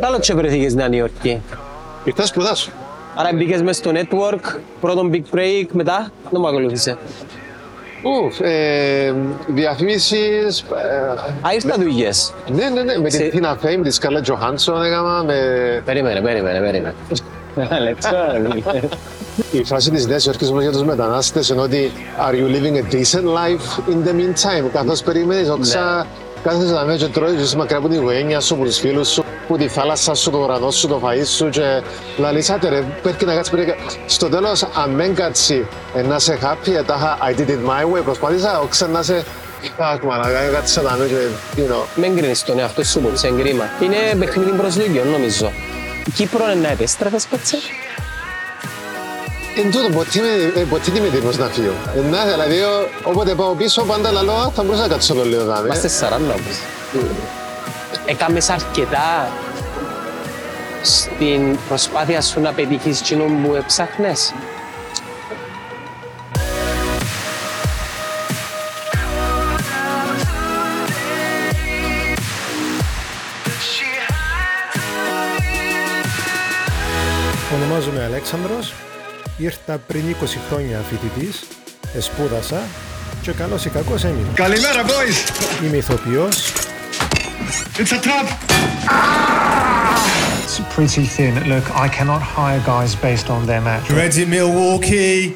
Άλλο και βρεθήκες Νέα Νιόρκη. Ήρθα σπουδάσου. Άρα μπήκες μες στο network, πρώτον big break, μετά δεν μου ακολούθησε. Ουφ, ε, διαφημίσεις, ε, Α, ήρθα δουλειές. ναι, ναι, ναι, με Σε- την Tina Fame, τη Scarlett Johansson έκανα, με Περίμενε, περίμενε, περίμενε. Ένα λεπτό, ρε, μιλέ. η φάση της Νέας Υόρκης όμως για τους μετανάστες είναι ότι are you living a decent life in the meantime, καθώς περιμένεις όξα, κάθεσαι να μέσα και τρώεις ζεις μακριά από την οικογένεια σου, από τους φίλους σου, από τη θάλασσα σου, το ουρανό σου, το φαΐ σου και λαλείς άτε ρε, πρέπει να κάτσεις πρέπει να- Στο τέλος, αν δεν κάτσει ε, να είσαι happy, ε, τάχα I did it my way, προσπάθησα όξα να είσαι Αχ, μαλακά, κάτσε να με και, you know, Μην κρίνεις τον εαυτό σου που είσαι κρίμα. Είναι παιχνίδι προσλόγιο, νομίζω. Η Κύπρο είναι να επέστρεφες, πέτσε; Εν τούτο, ποτέ είμαι- ε, ποτέ δεν είμαι έτοιμος να φύγω. Ε, Να, δηλαδή, ο- όποτε πάω πίσω, πάντα λαλώ, «Α, θα μπορούσα να κάτσω λίγο δάμε. Είμαστε 40 όμως. Έκαμες αρκετά στην προσπάθεια σου να πετύχεις εκείνο που έψαχνες. Ονομάζομαι Αλέξανδρος, ήρθα πριν 20 χρόνια φοιτητής, εσπούδασα και καλός ή κακός έμεινα. Καλημέρα, boys! Είμαι ηθοποιός, It's a trap! It's pretty thin. Look, I cannot hire guys based on their match. Ready, Milwaukee!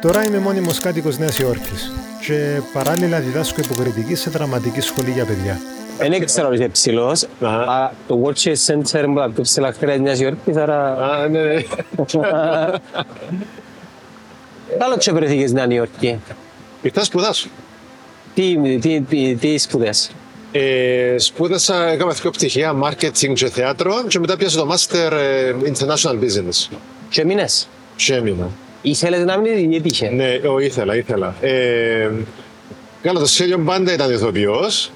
τώρα είμαι μόνιμος κάτοικος Νέας Υόρκης και παράλληλα διδάσκω υποκριτική σε δραματική σχολή για παιδιά. Δεν ξέρω ότι είσαι ψηλός. αλλά Το World Chase Center είναι από τα πιο ψηλά κτίρια της Νέας Υόρκης, άρα... Α, ναι, ναι. Άλλο και βρεθήκες Νέα Νιόρκη. Ήρθα σπουδάσου. Τι, τι, τι, τι σπουδές; Ε, σπούδασα, έκανα δύο πτυχία, marketing και θέατρο και μετά πιάσα το master ε, international business. Και μήνες. Και έμεινα. Ήθελες να μείνεις ή έτυχε; Ναι, ο, ήθελα, ήθελα. Ε, Κάνω το σχέδιο πάντα ήταν ηθοποιός,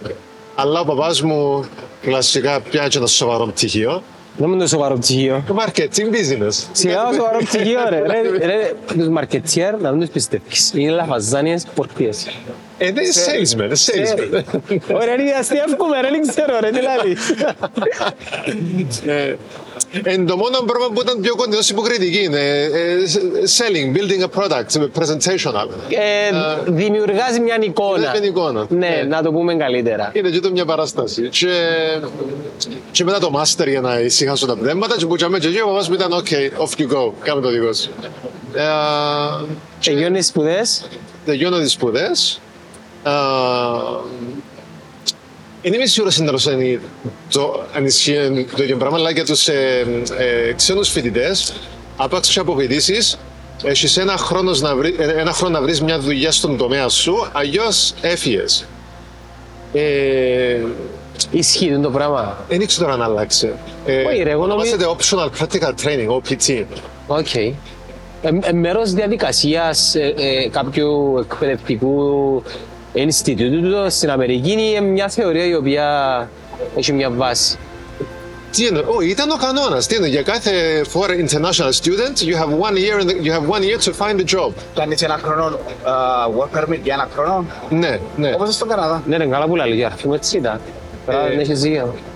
αλλά ο παπάς μου κλασικά πιάνει ένα σοβαρό πτυχίο. Δεν είναι το σοβαρό πτυχίο. Marketing business. Σιγά το σοβαρό πτυχίο, ρε. Ρε, ρε, τους μαρκετσιέρ να μην τους πιστεύεις. Είναι λαφαζάνιες πορτίες. Ε, ναι, salesman, salesman. Ωραία, είναι αστείευκουμε, ρε, δεν ξέρω, ρε, τι λέει. Ε, Εν το μόνο πράγμα που ήταν πιο κοντινός στην υποκριτική είναι ε, selling, building a product, presentational. Ε, Δημιουργάς μια εικόνα. Μια εικόνα. Ναι, Ναι. να το πούμε καλύτερα. Είναι και το μια παράσταση. Και, και μετά το master για να ησυχάσω τα πνεύματα και που και αμέσως και ο παπάς μου ήταν ok, off you go, κάμε το δικό σου. Ε, και Τελειώνεις σπουδές; τελειώνω τις σπουδές. Ε, Δεν είμαι σίγουρος είναι τέλος αν το αν ισχύει το ίδιο πράγμα, αλλά για τους ε, ε, ξένους φοιτητές, άπαξ και αποφοιτήσεις, έχεις ένα χρόνος, να βρει, ε, ένα χρόνο να βρεις μια δουλειά στον τομέα σου, αλλιώς έφυγες. Ε, Ισχύει το πράγμα. δεν ήξερα αν άλλαξε. Ε, Όχι, ρε, εγώ νομίζω- ονομάζεται Optional Practical Training, OPT. Οκ. Ε, ε, μέρος διαδικασίας ε, ε, κάποιου εκπαιδευτικού Ινστιτούτου στην Αμερική είναι μια θεωρία η οποία έχει μια βάση. Τι εννοώ, oh, ήταν ο κανόνας. Τι εννοώ, για κάθε foreign international student, you have one year, in the, you have one year to find a job. Κάνεις ένα χρόνο α, work permit για ένα χρόνο, Ναι, ναι. όπως στον Καναδά. Ναι, ρε, καλά που λέει, αρφή μου έτσι ήταν. Τώρα Ε, δεν έχεις δίκιο. Ε,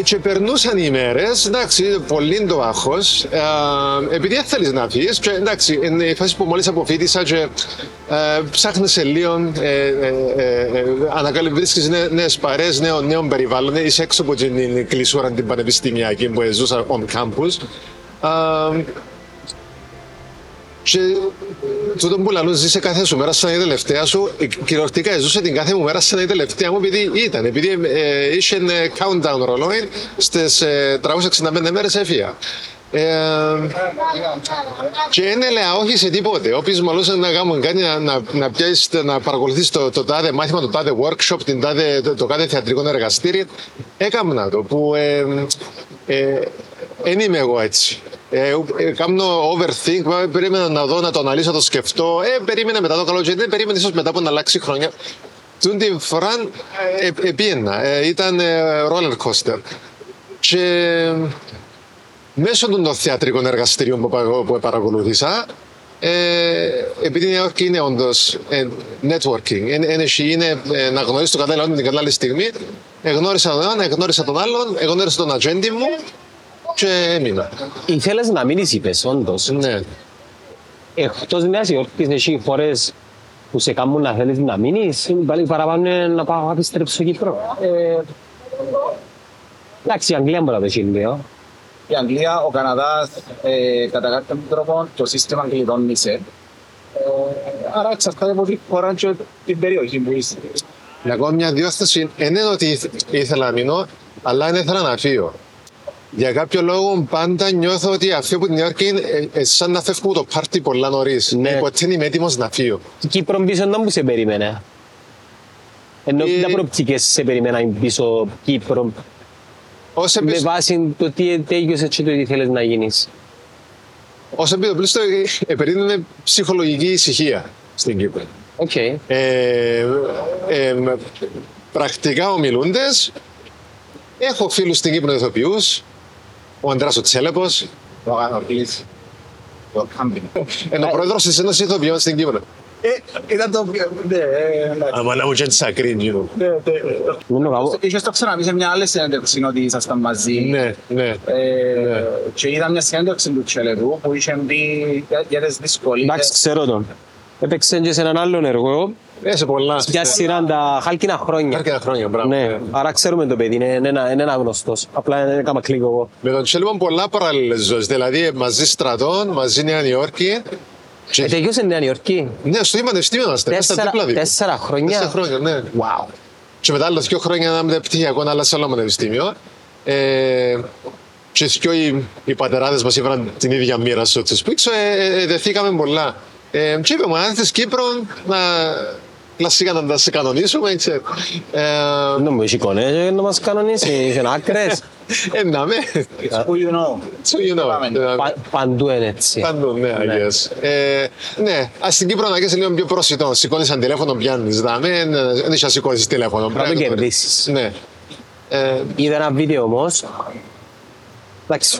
και περνούσαν οι μέρες, εντάξει, πολύ το άγχο. Ε, επειδή δεν θέλεις να φύγεις, και εντάξει, είναι η φάση που μόλις αποφύτησα και ε, ψάχνεις σε λίγο, ε, ε, ε, ε, ανακαλύπτει, βρίσκει νέες παρέ, νέο, νέο περιβάλλον, είσαι έξω από την κλεισούρα την πανεπιστημιακή που ζούσα on campus. Ε, και τούτο που λαλούν ζήσε κάθε σου μέρα σαν η τελευταία σου, ε, κυριολεκτικά ζούσε την κάθε μου μέρα σαν η τελευταία μου επειδή ήταν, επειδή ε, είχε ε, countdown ρολόι στις ε, 365 μέρες έφυγα. Ε, και δεν έλεγα όχι σε τίποτε. Όποιος μαλούσε να κάνουμε κάτι, να, να, να, πιάσεις, να παρακολουθείς το, το τάδε μάθημα, το τάδε workshop, την τάδε, το, το κάθε θεατρικό εργαστήριο, έκανα το που ε, ε, δεν είμαι εγώ έτσι. Ε, ε, κάνω overthink, ε, περίμενα να δω, να το αναλύσω, να το σκεφτώ. Ε, περίμενε μετά το καλοκαίρι, δεν περίμενε ίσως μετά από να αλλάξει χρόνια. Τούν την φορά ε, ε, επίαινα, ε, ήταν ε, roller coaster. Και μέσω των θεατρικών εργαστηρίων που, πα- που παρακολούθησα, Ε, επειδή η Νέα Υόρκη είναι όντως networking, είναι, είναι, είναι ε, να γνωρίσει τον κατάλληλο την κατάλληλη στιγμή. Εγνώρισα τον έναν, εγνώρισα τον άλλον, εγνώρισα τον ατζέντη μου και έμεινα. Ήθελες να μείνεις είπες, όντως. Ναι. Εκτός Νέας Υόρκης έχει χώρες που σε κάνουν να θέλεις να μείνεις, πάλι παραπάνω είναι να πάω να επιστρέψω στο Κύπρο; Ε, εντάξει, η Αγγλία μπορεί να το έχει λίγο. Η Αγγλία, ο Καναδάς, ε, κατά κάποιον τρόπο το σύστημα κλειδώνησε. Ε, άρα εξαρτάται από τη χώρα και την περιοχή που είσαι. Να κάνω μια διόρθωση. Δεν είναι ότι ήθε- ήθελα να μείνω, αλλά δεν ήθελα να φύγω. Για κάποιο λόγο πάντα νιώθω ότι αυτό που την Νέα Υόρκη είναι ε, ε, σαν να φεύγω το πάρτι πολλά νωρίς. Ναι. Ποτέ δεν είμαι έτοιμο να φύγω. Η Κύπρο πίσω να μου σε περίμενε. Ενώ Ε, τα προοπτικές σε περίμεναν πίσω Κύπρο Όσο με πίσω, βάση το τι τέλειωσε και το τι θέλεις να γίνεις. όσο πίσω πλήστο, ε, περίμενε ψυχολογική ησυχία στην Κύπρο. Οκ. Ε, ε, με- πρακτικά ομιλούντες. Έχω φίλους στην Κύπρο ηθοποιούς. Ο Αντράς ο Τσέλεπος, Το Αγανορκής, το κάμπινγκ. είναι ο πρόεδρος της Ένωσης Ηθοποιών στην Κύπρο. Ε, ήταν το πιο... Ναι, ε, εντάξει. Άμα να μου γίνει σακρίνι. Ναι, ναι. Δεν είναι κακό. Είχες το ξαναπεί σε μια άλλη συνέντευξη ότι ήσασταν μαζί. Ναι, ναι. Ε, και είδα μια συνέντευξη του Τσελεδού που είχε πει για- για τις δυσκολίες. Εντάξει, ξέρω τον. Έπαιξε και σε έναν άλλον έργο, Ε, σε πολλά. για σειρά τα χάλκινα χρόνια. Αρκετά χρόνια, μπράβο. Ναι, άρα ξέρουμε το παιδί, είναι, είναι, ένα- είναι ένα γνωστός. Απλά δεν έκανα κλικ εγώ. Με τον Τσέλεπον πολλά παράλληλες ζωές. Δηλαδή μαζί στρατών, μαζί Νέα Νιόρκη. Και... Ε, τελειώσε Νέα Υόρκη. Ναι, στο πανεπιστήμιο είμαστε. μέσα στα Τέσσερα, δίπλα δίπλα. τέσσερα χρόνια. Τέσσερα χρόνια, ναι. Wow. Και μετά άλλα δύο χρόνια ένα μεταπτυχιακό, αλλά σε άλλο πανεπιστήμιο. Ε, και δυο οι, οι πατεράδες μας είπαν την ίδια μοίρα στο Τσεσπίξο, ε, ε, ε, δεθήκαμε πολλά. Ε, και είπαμε, αν θες Κύπρο, να κλασικά να τα σε κανονίσουμε, ξέρω. Ε, Δεν μου έχει εικόνες ε, να μας κανονίσει, είχε άκρες. ε, να με. Who you know. So you know. Πάμε. Ε, Πα- Παντού είναι έτσι. Πάντων, ναι, I Ναι. guess. Ε, ναι, ας στην Κύπρο να είσαι λίγο πιο προσιτό. Σηκώνεις ένα τηλέφωνο, πιάνεις. Δάμε, δεν είσαι να σηκώσεις τηλέφωνο. Να το Πρέπει κερδίσεις. Ναι. Ε, Είδα ένα βίντεο όμως. Εντάξει,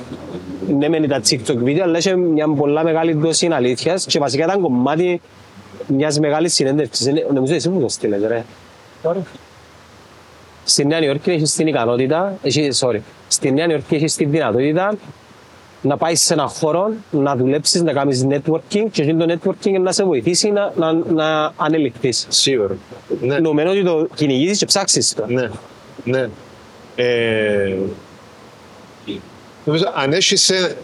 ναι μεν ήταν TikTok βίντεο, αλλά είχε μια πολλά μεγάλη δόση αλήθειας και βασικά ήταν κομμάτι μιας μεγάλης συνέντευξης. Είναι- Νομίζω εσύ μου το στείλες, ρε. Στη Νέα Υόρκη έχεις την ικανότητα, έχει, sorry, στη Νέα Υόρκη έχεις την δυνατότητα να πάεις σε έναν χώρο, να δουλέψεις, να κάνεις networking και εκείνο το networking να σε βοηθήσει να, να, να ανελιχθείς. σίγουρα. Ναι. Νομίζω ότι το κυνηγήσεις και ψάξεις το. Ναι. Ναι. Ε, νομίζω, αν έχεις, ε-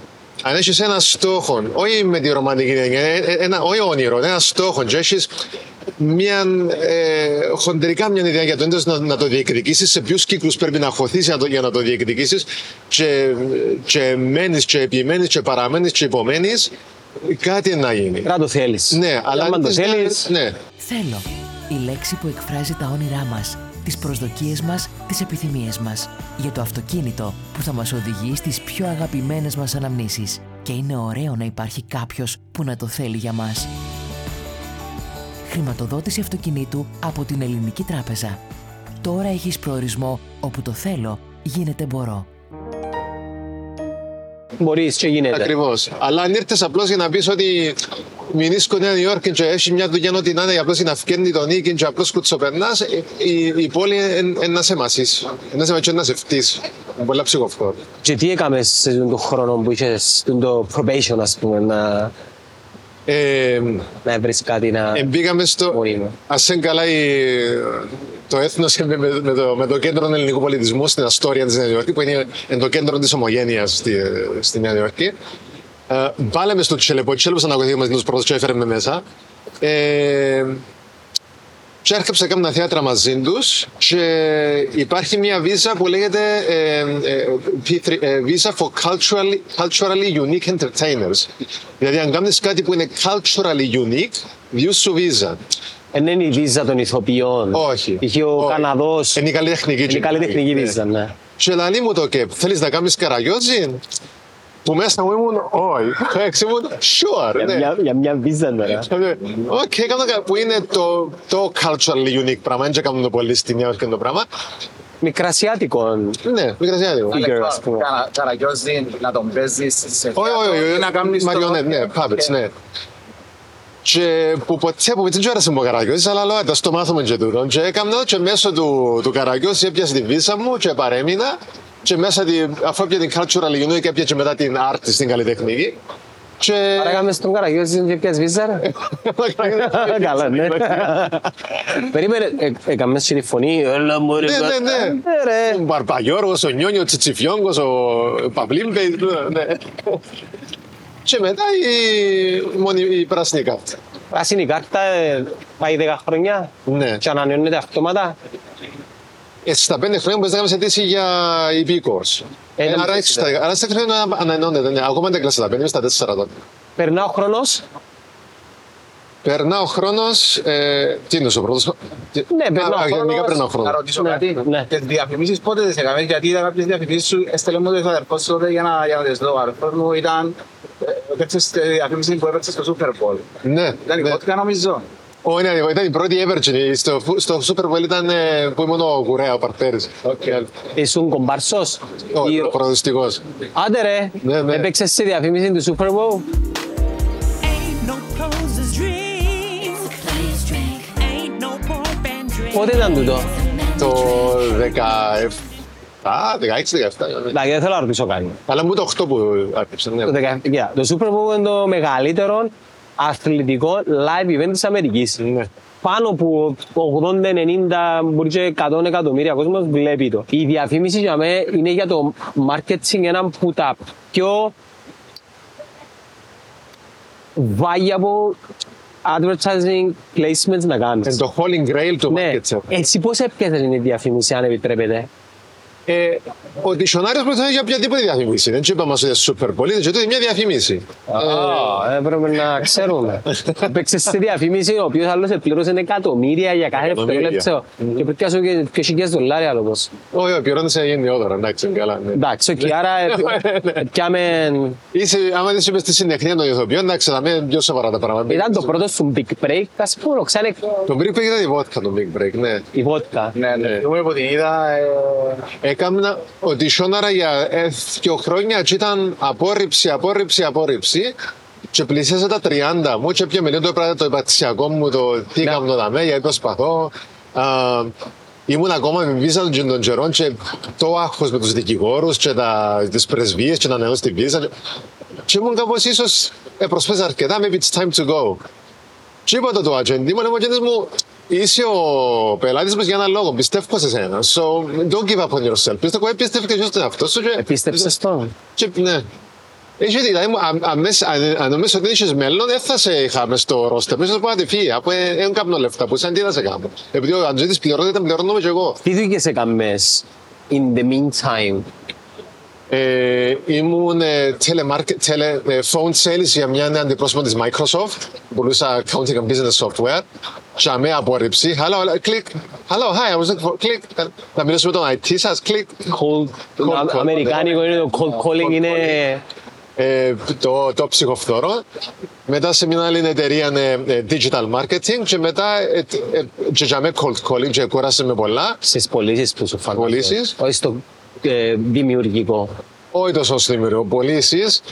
αν έχεις ένα στόχο, όχι με τη ρομαντική έννοια, ε, ε, ένα, όχι όνειρο, ένα στόχο και έχεις μια, ε, χοντρικά μια ιδέα για το έντος να, να το διεκδικήσεις, σε ποιους κύκλους πρέπει να χωθείς για να το, για να το διεκδικήσεις και, και μένεις και επιμένεις και παραμένεις και υπομένεις, κάτι να γίνει. Πρέπει να το θέλεις. Ναι, αλλά αν το τις- θέλεις, ναι, Θέλω. Η λέξη που εκφράζει τα όνειρά μας, τις προσδοκίες μας, τις επιθυμίες μας. Για το αυτοκίνητο που θα μας οδηγεί στις πιο αγαπημένες μας αναμνήσεις. Και είναι ωραίο να υπάρχει κάποιος που να το θέλει για μας. Χρηματοδότηση αυτοκινήτου από την Ελληνική Τράπεζα. Τώρα έχεις προορισμό όπου το θέλω γίνεται μπορώ. Μπορείς και γίνεται. Ακριβώς. Αλλά αν ήρθες απλώς για να πεις ότι μηνίσκω Νέα Υόρκη και έχει μια δουλειά ό,τι να είναι απλώς για να φκένει τον νίκη και απλώς κουτσοπερνάς, η, η πόλη είναι να σε μασίσει. Να σε μασίσει, να σε φτύσεις. Είναι πολλά ψυχοφθόρο. Και τι έκαμες σε αυτόν τον χρόνο που είχες το probation, ας πούμε, να, Ε, να βρεις κάτι να... ε, μπήκαμε στο. Μόνιμο. Α είναι καλά η, το έθνος με, με, με, το, με το κέντρο ελληνικού πολιτισμού στην Αστόρια της Νέα Υόρκη, που είναι, είναι το κέντρο της ομογένειας στη, στη Νέα Υόρκη. Ε, Βάλαμε στο Τσελεπό, Τσελεπός ανακοθεί μαζί τους πρώτους και έφερε με μέσα. Ε, και έρχεψα να κάνουμε θέατρα μαζί τους και υπάρχει μια βίζα που λέγεται ε, ε, P3, ε, Visa for culturally, culturally Unique Entertainers. Δηλαδή, αν κάνεις κάτι που είναι culturally unique, διούς σου βίζα. Δεν είναι η βίζα των ηθοποιών. Όχι. Είχε ο Όχι. Καναδός. Είναι η καλλιτεχνική. Είναι η καλλιτεχνική Ναι. βίζα, ναι. Και λαλεί μου το ΚΕΠ, θέλεις να κάνεις Καραγκιόζη; Που μέσα μου ήμουν, όχι. Έτσι ήμουν, sure. Για ναι. μια- Για μια βίζα τώρα. Οκ, έκανα κα- που είναι το, το culturally unique πράγμα. Δεν κάνουν το πολύ στη Νέα Υόρκη το πράγμα. Μικρασιάτικο. Ναι, μικρασιάτικο. Figure, ας πούμε. Καραγκιόζη, να τον παίζεις σε Όχι, όχι, όχι. ή να κάνεις το- Marionette, ναι, puppets, ναι. Και που ποτέ που δεν άρεσε μου ο Καραγκιόζης, αλλά λέω, «Άντε, ας το μάθουμε και τούτο. Και έκανα το και μέσω του, του Καραγκιόζη έπιασε τη βίζα μου και παρέμεινα. Και μέσα, τη, αφού έπιασε την cultural union και έπιασε και μετά την art στην καλλιτεχνική. Και... Άρα κάνουμε στον Καραγιώση και πιας βίζα ρε. Καλά, ναι. Περίμενε, ε, έκαμε και τη φωνή. Έλα μου ρε. Ναι, ναι, ναι. Ε, ρε. Ο Μπαρπαγιώργος, ο Νιόνιος, ο Τσιτσιφιόγκος, ο Παυλίμπε. Ναι. Και μετά η, μόνη, η πράσινη κάρτα. Πράσινη κάρτα ε, πάει 10 χρόνια Ναι. και ανανεώνεται αυτόματα. Ε, στα πέντε χρόνια μπορείς να κάνεις αιτήσει για EP course. Ε, Ε, να άρα, μην έχεις τα- άρα στα χρόνια ανανεώνεται. Ναι. Ακόμα δεν κλάσα τα πέντε, είμαι στα τέσσερα τότε. Περνά ο χρόνος. Περνά ο χρόνος, ε, τι είναι ο πρώτος; τι- Ναι, περνά ο Α, Γενικά χρόνος. περνά ο Να χρόνος. ρωτήσω Ναι, κάτι. ναι. Τις διαφημίσεις πότε τις έκαμε, γιατί είδα κάποιες διαφημίσεις σου, έστελε μου το αδερφός σου τότε για να, για να τις δω. Ο αδερφός μου ήταν, ε, έπαιξε στη διαφήμιση που έπαιξε στο Super Bowl. Ναι, Ήταν η ναι. βότκα νομίζω. Ω, ναι, ήταν η πρώτη Evergen. Στο, στο Super Bowl ήταν ε, που ήμουν ο Κουρέα, ο Παρτέρης. Ήσουν κομπάρσος; Ο Ή- ο προοδευτικός. Άντε ρε, Ναι, ναι. έπαιξες στη διαφήμιση του Super Bowl; Πότε ήταν τούτο; Το 17, 16-17. Δηλαδή δεν θέλω να ρωτήσω κάτι. Αλλά μου το 8 που άρχισε. Ναι. Το, 17 κοίτα, το Super Bowl είναι το μεγαλύτερο αθλητικό live event της Αμερικής. Ναι. Πάνω από 80-90, μπορεί και 100 εκατομμύρια κόσμος βλέπει το. Η διαφήμιση για μένα είναι για το marketing ένα από τα πιο valuable advertising placements να κάνεις. Είναι το Holy Grail του Ναι, market share. εσύ πώς έπιασες την διαφήμιση αν επιτρέπετε; Ε, ο δισιονάριος βοηθάει για οποιαδήποτε διαφήμιση. Δεν του είπαμε ότι είναι super πολύ, δεν του μια διαφήμιση. Α, έπρεπε να ξέρουμε. Παίξε στη διαφήμιση, ο οποίος άλλος πλήρωσε εκατομμύρια για κάθε Εκατομμύρια. δευτερόλεπτο. Και πρέπει να σου και και χιλιάδες δολάρια λόγος. Όχι, ο πληρώνεσαι γενναιόδωρα, εντάξει, καλά. ναι. Εντάξει, οκ, άρα ε, πιάμε... Είσαι, άμα δεν σου είπες τη συντεχνία των ηθοποιών, εντάξει, θα είναι πιο σοβαρά τα πράγματα. Ήταν το πρώτο σου big break, ας πούμε, ξάνε Το Big Break ήταν η βότκα το Big Break, ναι. η βότκα. Ναι, ναι. Εγώ που την είδα, ε, Έκανα audition άρα για ε, δύο χρόνια και ήταν απόρριψη, απόρριψη, απόρριψη. Και πλησίασα τα 30 μου και πια με λίγο το, πράγμα, το υπαρξιακό μου, το τι Ναι. κάνω δαμέ, γιατί προσπαθώ. Α, ήμουν ακόμα με βίζα των, των καιρών και το άγχος με τους δικηγόρους και τα, τις πρεσβείες και να ανανεώσω τη βίζα. Και, και ήμουν κάπως ίσως, ε, προσπέσα αρκετά, maybe it's time to go. Και είπα το το ατζέντη μου, λέει μου, ατζέντης μου, είσαι ο πελάτης μας για έναν λόγο, πιστεύω σε σένα. So, don't give up on yourself. Πιστεύω, ε, πιστεύω και εσύ στον εαυτό σου. και- Επίστεψες τον. και, ναι. Είχε, δηλαδή, μου, αν- αν μες- αν- αν νομίζεις ότι είχες μέλλον, δεν θα σε είχαμε στο ρόστερ. Μέσα σου πω, φύγει, από δεν κάνω λεφτά, που σαν τι θα σε κάνω. Επειδή ο Αντζήτης πληρώνεται, ήταν πληρώνομαι και εγώ. Τι δουλειές έκαμες in the meantime; Ε, ήμουν ε, telemarket, tele, ε, phone sales για μια νέα αντιπρόσωπο της Microsoft. Πουλούσα accounting and business software. Και αμέ απόρριψη. Hello, hello, click. Hello, hi, I was looking for... Click. Να μιλήσω με τον IT σας. Click. Cold, Cold call. αμερικάνικο είναι το cold calling, είναι... ε, το, το ψυχοφθόρο. Μετά σε μια άλλη εταιρεία ε, ε, digital marketing και μετά ε, ε, και για με cold calling και κούρασε με πολλά. Στις πωλήσεις που σου φαντάζομαι. Πωλήσεις. Όχι στο ε, δημιουργικό. Όχι τόσο στο δημιουργικό. Πωλήσεις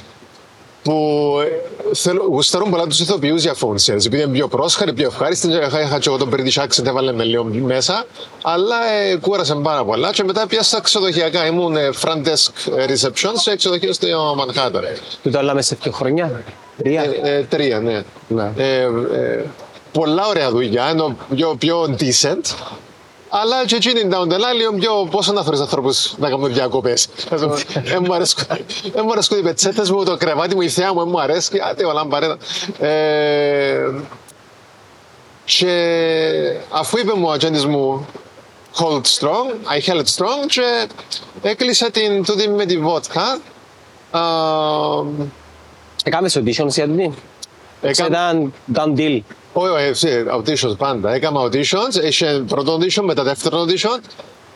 που ε, θέλω, γουστάρουν πολλά τους ηθοποιούς για phone sales. Επειδή είναι πιο πρόσχαρη, πιο ευχάριστη. Είχα, είχα και εγώ τον British accent, έβαλε με λίγο μέσα. Αλλά ε, κούρασε πάρα πολλά. Και μετά πιάσα ξενοδοχειακά. Ήμουν ε, front desk reception σε ξενοδοχείο στο Manhattan. Του το έλαμε σε δύο χρόνια. Τρία. Ε, ε, τρία, ναι. Ναι. Ε, ε, πολλά ωραία δουλειά, ενώ πιο, πιο decent. Αλλά και εκείνη down the line, λίγο πιο πόσο να φέρεις ανθρώπους να κάνουν διακοπές. Δεν μου αρέσκουν δεν μου αρέσκουν οι πετσέτες μου, το κρεβάτι μου, η θέα μου, δεν μου αρέσει. Άτε, όλα παρέτα. Ε, και αφού είπε μου ο ατζέντης μου hold strong, I held strong και έκλεισα την τούτη με τη βότκα. Α, Έκαμες auditions για τούτη. Έκανα- Ήταν done deal. Όχι, όχι, εσύ, auditions πάντα. Έκανα auditions, είχε πρώτο audition, μετά δεύτερο audition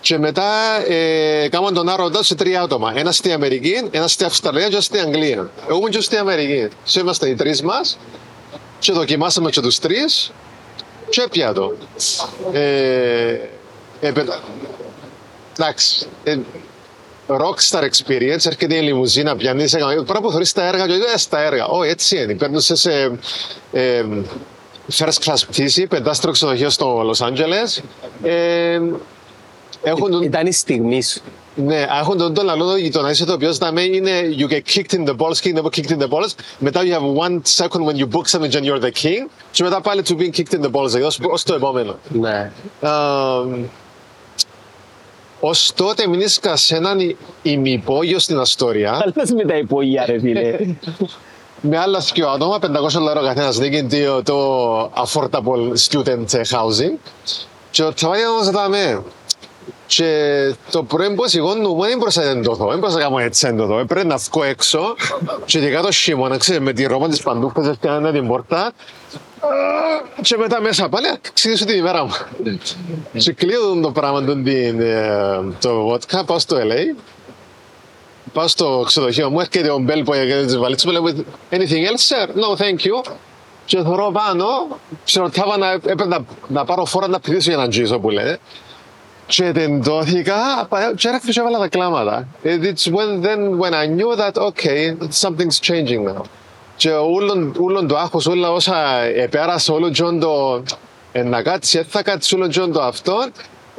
και μετά ε, έκαναν τον άρωτα σε τρία άτομα. Ένα στη Αμερική, ένα στη Αυστραλία και ένα στη Αγγλία. Εγώ ήμουν και στη Αμερική. Και είμαστε οι τρεις μας και δοκιμάσαμε και τους τρεις και πια το. Ε, ε, πετα- Εντάξει. Ε, rockstar experience, έρχεται η λιμουζίνα, πιάνει σε καμία. Πράγμα που θεωρεί τα έργα, και λέει στα έργα. Όχι, έτσι είναι. Παίρνουν σε, σε ε, first class πτήση, πεντάστρο ξενοδοχείο στο Los Angeles. Ε, έχουν τον, Ήταν η στιγμή σου. ναι, έχουν τον, τον λαλό το να είσαι ηθοποιός να μην είναι you get kicked in the balls, kicked in the, kicked in the balls. Μετά you have one second when you book something and you're the king. Και μετά πάλι to being kicked in the balls, δηλαδή ως, ως το επόμενο. Ναι. Ω τότε μείνησκα σε έναν ημυπόγειο στην Αστόρια Αλλά με τα υπόγεια ρε φίλε. με άλλα δύο άτομα, 500 δολάρια καθένας δίκη το, το affordable student housing. Και το τσαβάκι μας δάμε. Και το πρωί που σηκώνουμε δεν μπορούσα να εντωθώ, δεν μπορούσα να κάνω έτσι εντωθώ. Έπρεπε να βγω έξω και ειδικά το χειμώνα, ξέρετε, με τη ρόμπα της παντούφας έφτιανα την πόρτα και μετά μέσα πάλι να ξεκινήσω την ημέρα μου. Και κλείω το πράγμα, τον την, ε, το vodka, πάω στο LA Πάω στο ξενοδοχείο μου, έρχεται ο Μπέλ που έκανε τις βαλίτσες μου, λέει Anything else, sir? No, thank you. Και θωρώ πάνω, ξερωτάβα να, έπρεπε να, να πάρω φόρα να πηδήσω για να τζίσω που λέτε. Και τεντώθηκα και έρχεται και έβαλα τα κλάματα. And It's when, then when I knew that, okay, something's changing now. Και ούλον, ούλον το άγχος, όλα όσα επέρασα, όλο τζον το ε, να κάτσει, ε, θα κάτσει όλο τζον το αυτό,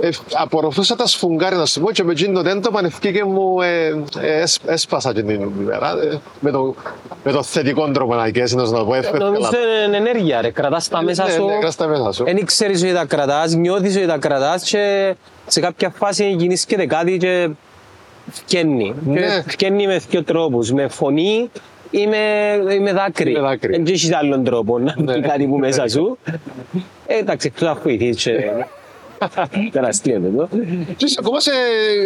ε, απορροφούσα τα σφουγγάρια να σου πω και με εκείνο το τέντο πανευκήκε μου ε, ε, έσ- έσπασα και την ημέρα ε, με, το, με το θετικό τρόπο να κέσει να σου το πω εύκολα. Νομίζω είναι ενέργεια ρε. Κρατάς τα μέσα Ναι, σου. ναι, κρατάς τα μέσα σου. Δεν ξέρεις ότι τα κρατάς, νιώθεις ότι τα κρατάς και σε κάποια φάση γεννήσκεται κάτι και φκένει. Ναι. Και φκένει με δύο τρόπους. Με φωνή ή με, ή με δάκρυ. Με δάκρυ. Δεν έχεις άλλον τρόπο να Ναι. πει κάτι που μέσα σου. Ε, εντάξει, εκτός αφού βοηθείς και... Τεραστίο εδώ. Και είσαι ακόμα σε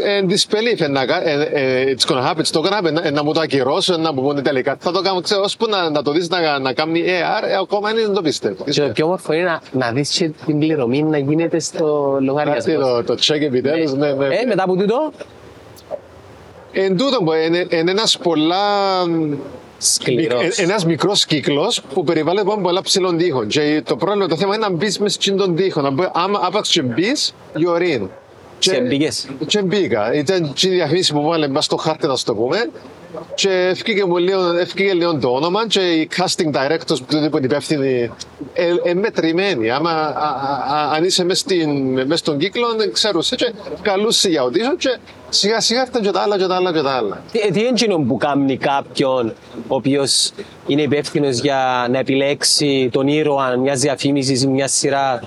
ε, disbelief. να κα- ε, ε, It's gonna happen, it's not gonna happen. ε, Να μου το ακυρώσω, να μου πούνε τελικά. Θα το κάνω, ξέρω, ώσπου να, να το δεις να, να κάνει AR, ε, ακόμα δεν το πιστεύω. Και το πιο όμορφο είναι να, να δεις και την πληρωμή να γίνεται στο Αυτή λογαριασμό. το, το check επιτέλους, ναι, ναι. Ε, μετά από τούτο, Εν τούτο, που είναι, είναι ένας πολλά... σκληρός. Ένας μικρός κύκλος που περιβάλλεται από πολλά ψηλών τείχων. Και το πρόβλημα, το θέμα είναι να μπεις μέσα σε τον τείχο. Να μπει, άμα άπαξ και μπεις, you're in. Και μπήκες. Και μπήκα. Ήταν και η διαφήμιση που βάλε μέσα στο χάρτη, να σου το πούμε. Και ευκήγε, μου λίγο, ευκήγε λίγο το όνομα και οι casting directors που είναι υπεύθυνοι ε, ε, μετρημένοι. Άμα α, α, α, αν είσαι μέσα στον κύκλο, δεν ξέρουσε και καλούσε για audition και σιγά σιγά έρθαν και τα άλλα και τα άλλα και τα άλλα. Τι, τι είναι εκείνο που κάνει κάποιον ο οποίος είναι υπεύθυνος για να επιλέξει τον ήρωα μιας διαφήμισης ή μιας σειράς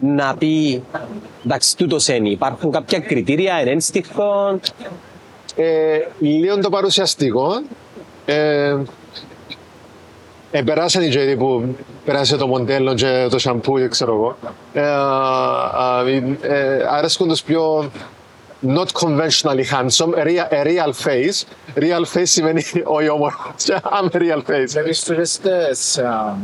να πει εντάξει, τούτος είναι. Υπάρχουν κάποια κριτήρια, είναι ένστιχτο. Ε, λίγο το παρουσιαστικό. Ε, επεράσαν οι τζέδοι που πέρασε το μοντέλο και το σαμπού, και ξέρω εγώ. Ε, α, ε, ε, αρέσκουν τους πιο not conventionally handsome, a real, a real face. Real face σημαίνει όχι όμορφος. I'm a real face. Βλέπεις τους στις, α,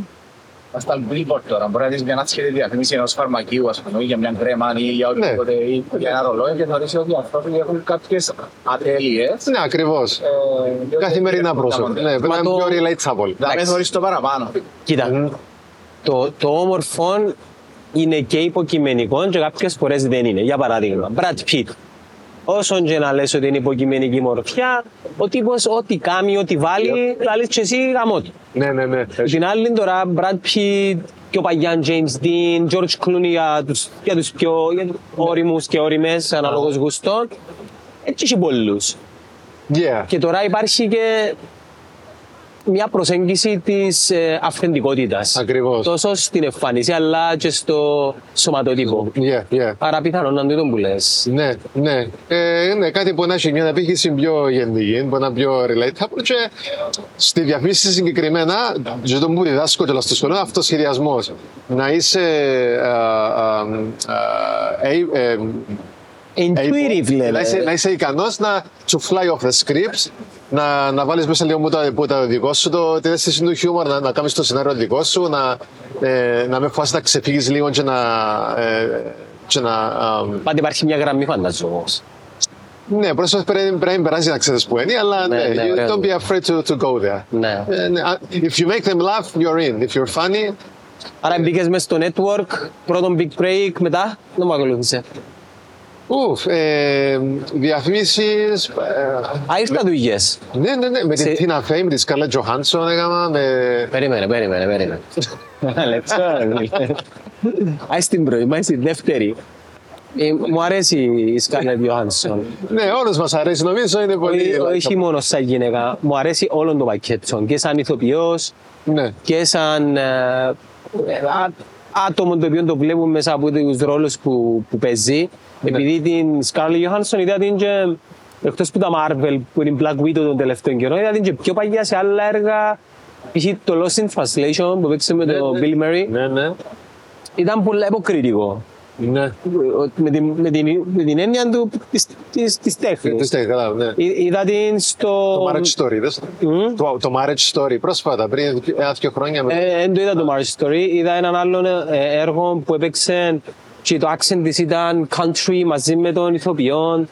στα billboard τώρα. Μπορεί να δεις μια άσχετη διαφήμιση ενός φαρμακείου, ας πούμε, ή για μια κρέμα ή για οτιδήποτε, ή για ένα ρολόι και θεωρείς ότι οι άνθρωποι έχουν κάποιες ατέλειες. Ναι, ακριβώς. ε, διότι Καθημερινά έχουν τα πρόσωπα. μοντέλα. Ναι, πρέπει να είναι το- πιο relatable. Να μην θεωρείς το παραπάνω. Κοίτα, το, το όμορφο είναι και υποκειμενικό και κάποιες φορές δεν είναι. Για παράδειγμα, Brad Pitt. Όσον και να λες ότι είναι υποκειμενική μορφιά, ο τύπος ό,τι κάνει, ό,τι βάλει, λαλείς και εσύ γαμώ του. Ναι, ναι, ναι. Την άλλη τώρα, Brad Pitt, πιο παλιά James Dean, George Clooney για τους, για τους πιο για τους όριμους και όριμες, αναλόγως γουστών. Έτσι έχει πολλούς. Yeah. Και τώρα υπάρχει και μια προσέγγιση της ε, αυθεντικότητας. Ακριβώς. Τόσο στην εμφάνιση αλλά και στο σωματότυπο. Yeah, yeah. Άρα πιθανόν να είναι τούτο που λες. Ναι, ναι. Ε, ναι, κάτι που να έχει μια επίχυση πιο γενική, που να είναι πιο relatable και στη διαφήμιση συγκεκριμένα, και το που διδάσκω και στο σχολείο, αυτοσχεδιασμός. Να είσαι ε, ε, ε, ε, Intuitive able, λέμε. Να είσαι, να είσαι ικανός να to fly off the scripts, να, να βάλεις μέσα λίγο που τα, που τα δικό σου, το, την αίσθηση του χιούμορ, να, να κάνεις το σενάριο δικό σου, να, ε, να με φάσεις να ξεφύγεις λίγο και να, ε, και να α, Πάντα υπάρχει μια γραμμή φανταζόμαι όμως. ναι, πρόσφατα πρέπει, πρέπει να περάσει να ξέρεις που είναι, αλλά Ναι, ναι, ναι, you ωραίο. don't be afraid to, to go there. Ναι. Ε, ναι, α, If you make them laugh, you're in. If you're funny, Άρα μπήκες μέσα στο network, πρώτον big break, μετά δεν μου ακολούθησε. Ουφ, ε, διαφημίσεις... ε, Α, ήρθα δουλειές. ναι, ναι, ναι, με την Σε- Tina Fey, με τη Scarlett Johansson έκανα, με... Περίμενε, περίμενε, περίμενε. Λεπτό, ρε, φίλε. Άι στην πρωί, μα στην δεύτερη. Ε, Μου αρέσει η Σκάρλετ Johansson. Ναι, όλους μας αρέσει, νομίζω είναι πολύ... Όχι- Όχι μόνο σαν γυναίκα, μου αρέσει όλο το πακέτο. Και σαν ηθοποιός Ναι. και σαν ε, α- άτομο το οποίο το βλέπουν μέσα από τους ρόλους που, που παίζει. Επειδή την Scarlett Johansson είδα την και εκτός που τα Marvel που είναι Black Widow τον τελευταίο καιρό, είδα την και πιο παλιά σε άλλα έργα. Π.χ. το Lost in Translation που παίξε με τον Bill Murray Ναι, ναι. ήταν πολύ υποκριτικό. Ναι. Με την, με την, με την έννοια του της, της, της Τι τέχνης. στέγει, καλά, ναι. Εί- Είδα την στο... Το Marriage Story, δες το. Μμ. Το, το Marriage Story, πρόσφατα, πριν ένα-δυο χρόνια. με- Ε, Δεν το είδα το Marriage Story, είδα έναν άλλο ε, έργο που έπαιξε και το accent της ήταν country μαζί με τον ηθοποιό.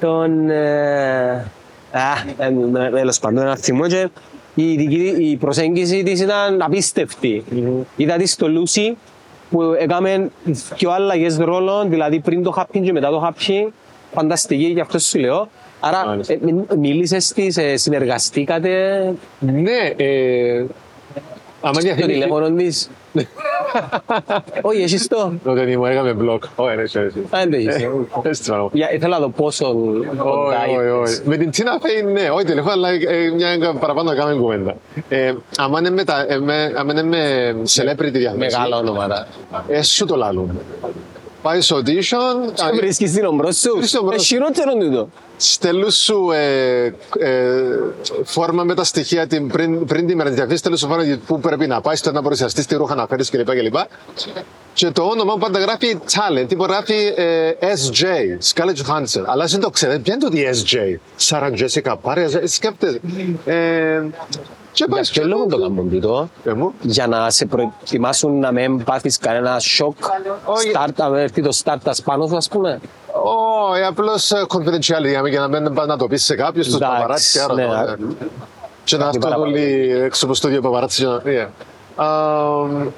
Τον... ε, Α, ε, ε, τέλος πάντων, ένα θυμό και η, δική- η προσέγγιση της ήταν απίστευτη. Είδα τη στο Lucy που έκαμε πιο αλλαγές ρόλων, δηλαδή πριν το happy και μετά το happy. Φανταστική, γι' αυτό σου λέω. Άρα, Μάλιστα. ε, μι- μίλησες της, ε, συνεργαστήκατε; Ναι, ε, άμα το διαφημίσει... τηλέφωνο της. Όχι, έχεις το. Τότε δεν μου έκαμε μπλοκ. Όχι, ρε, εσύ, εσύ. Α, δεν το έχεις. Έτσι το πράγμα. Για- Ήθελα να δω πόσο κοντά Όχι, όχι, ήρθες. όχι. Με την Tina Fey, ναι, όχι τηλέφωνο, αλλά ε, μια παραπάνω να κάνουμε κουβέντα. Ε, άμα είναι με τα- ε, με- άμα είναι με celebrity διαφήμιση, Μεγάλα ονόματα. ε, σου το λάλλουν. Πάεις στο audition, Και βρίσκεις την ομπρός σου; Βρίσκεις την ομπρός Ε, σου. χειρότερο τούτο. στέλνουν σου ε, ε, φόρμα με τα στοιχεία την, πριν, πριν τη μέρα τη διαφήμιση, στέλνουν σου φόρμα για πού πρέπει να πάεις, στο να παρουσιαστεί, τι ρούχα να φέρεις κλπ. κλπ. Και το όνομα μου πάντα γράφει talent, τύπο γράφει ε, SJ, Scarlett Johansson. Αλλά δεν το ξέρετε, ποια είναι το τι SJ, Sarah Jessica Parker, σκέφτεσαι. Ε, και πάει Για ποιο λόγο το κάνουν τούτο; Ε, μου. Για να σε προετοιμάσουν να μην πάθεις κανένα σοκ. Όχι. Start, να έρθει το start πάνω σου, ας πούμε. Όχι, απλώς confidentiality για να μην πας να το πεις σε κάποιου, του Εντάξει, παπαράτσι και άρα. ναι. ναι. Και να αυτό παραπάνω. όλοι έξω από το στούντιο παπαράτσι. και να- yeah. Αμ,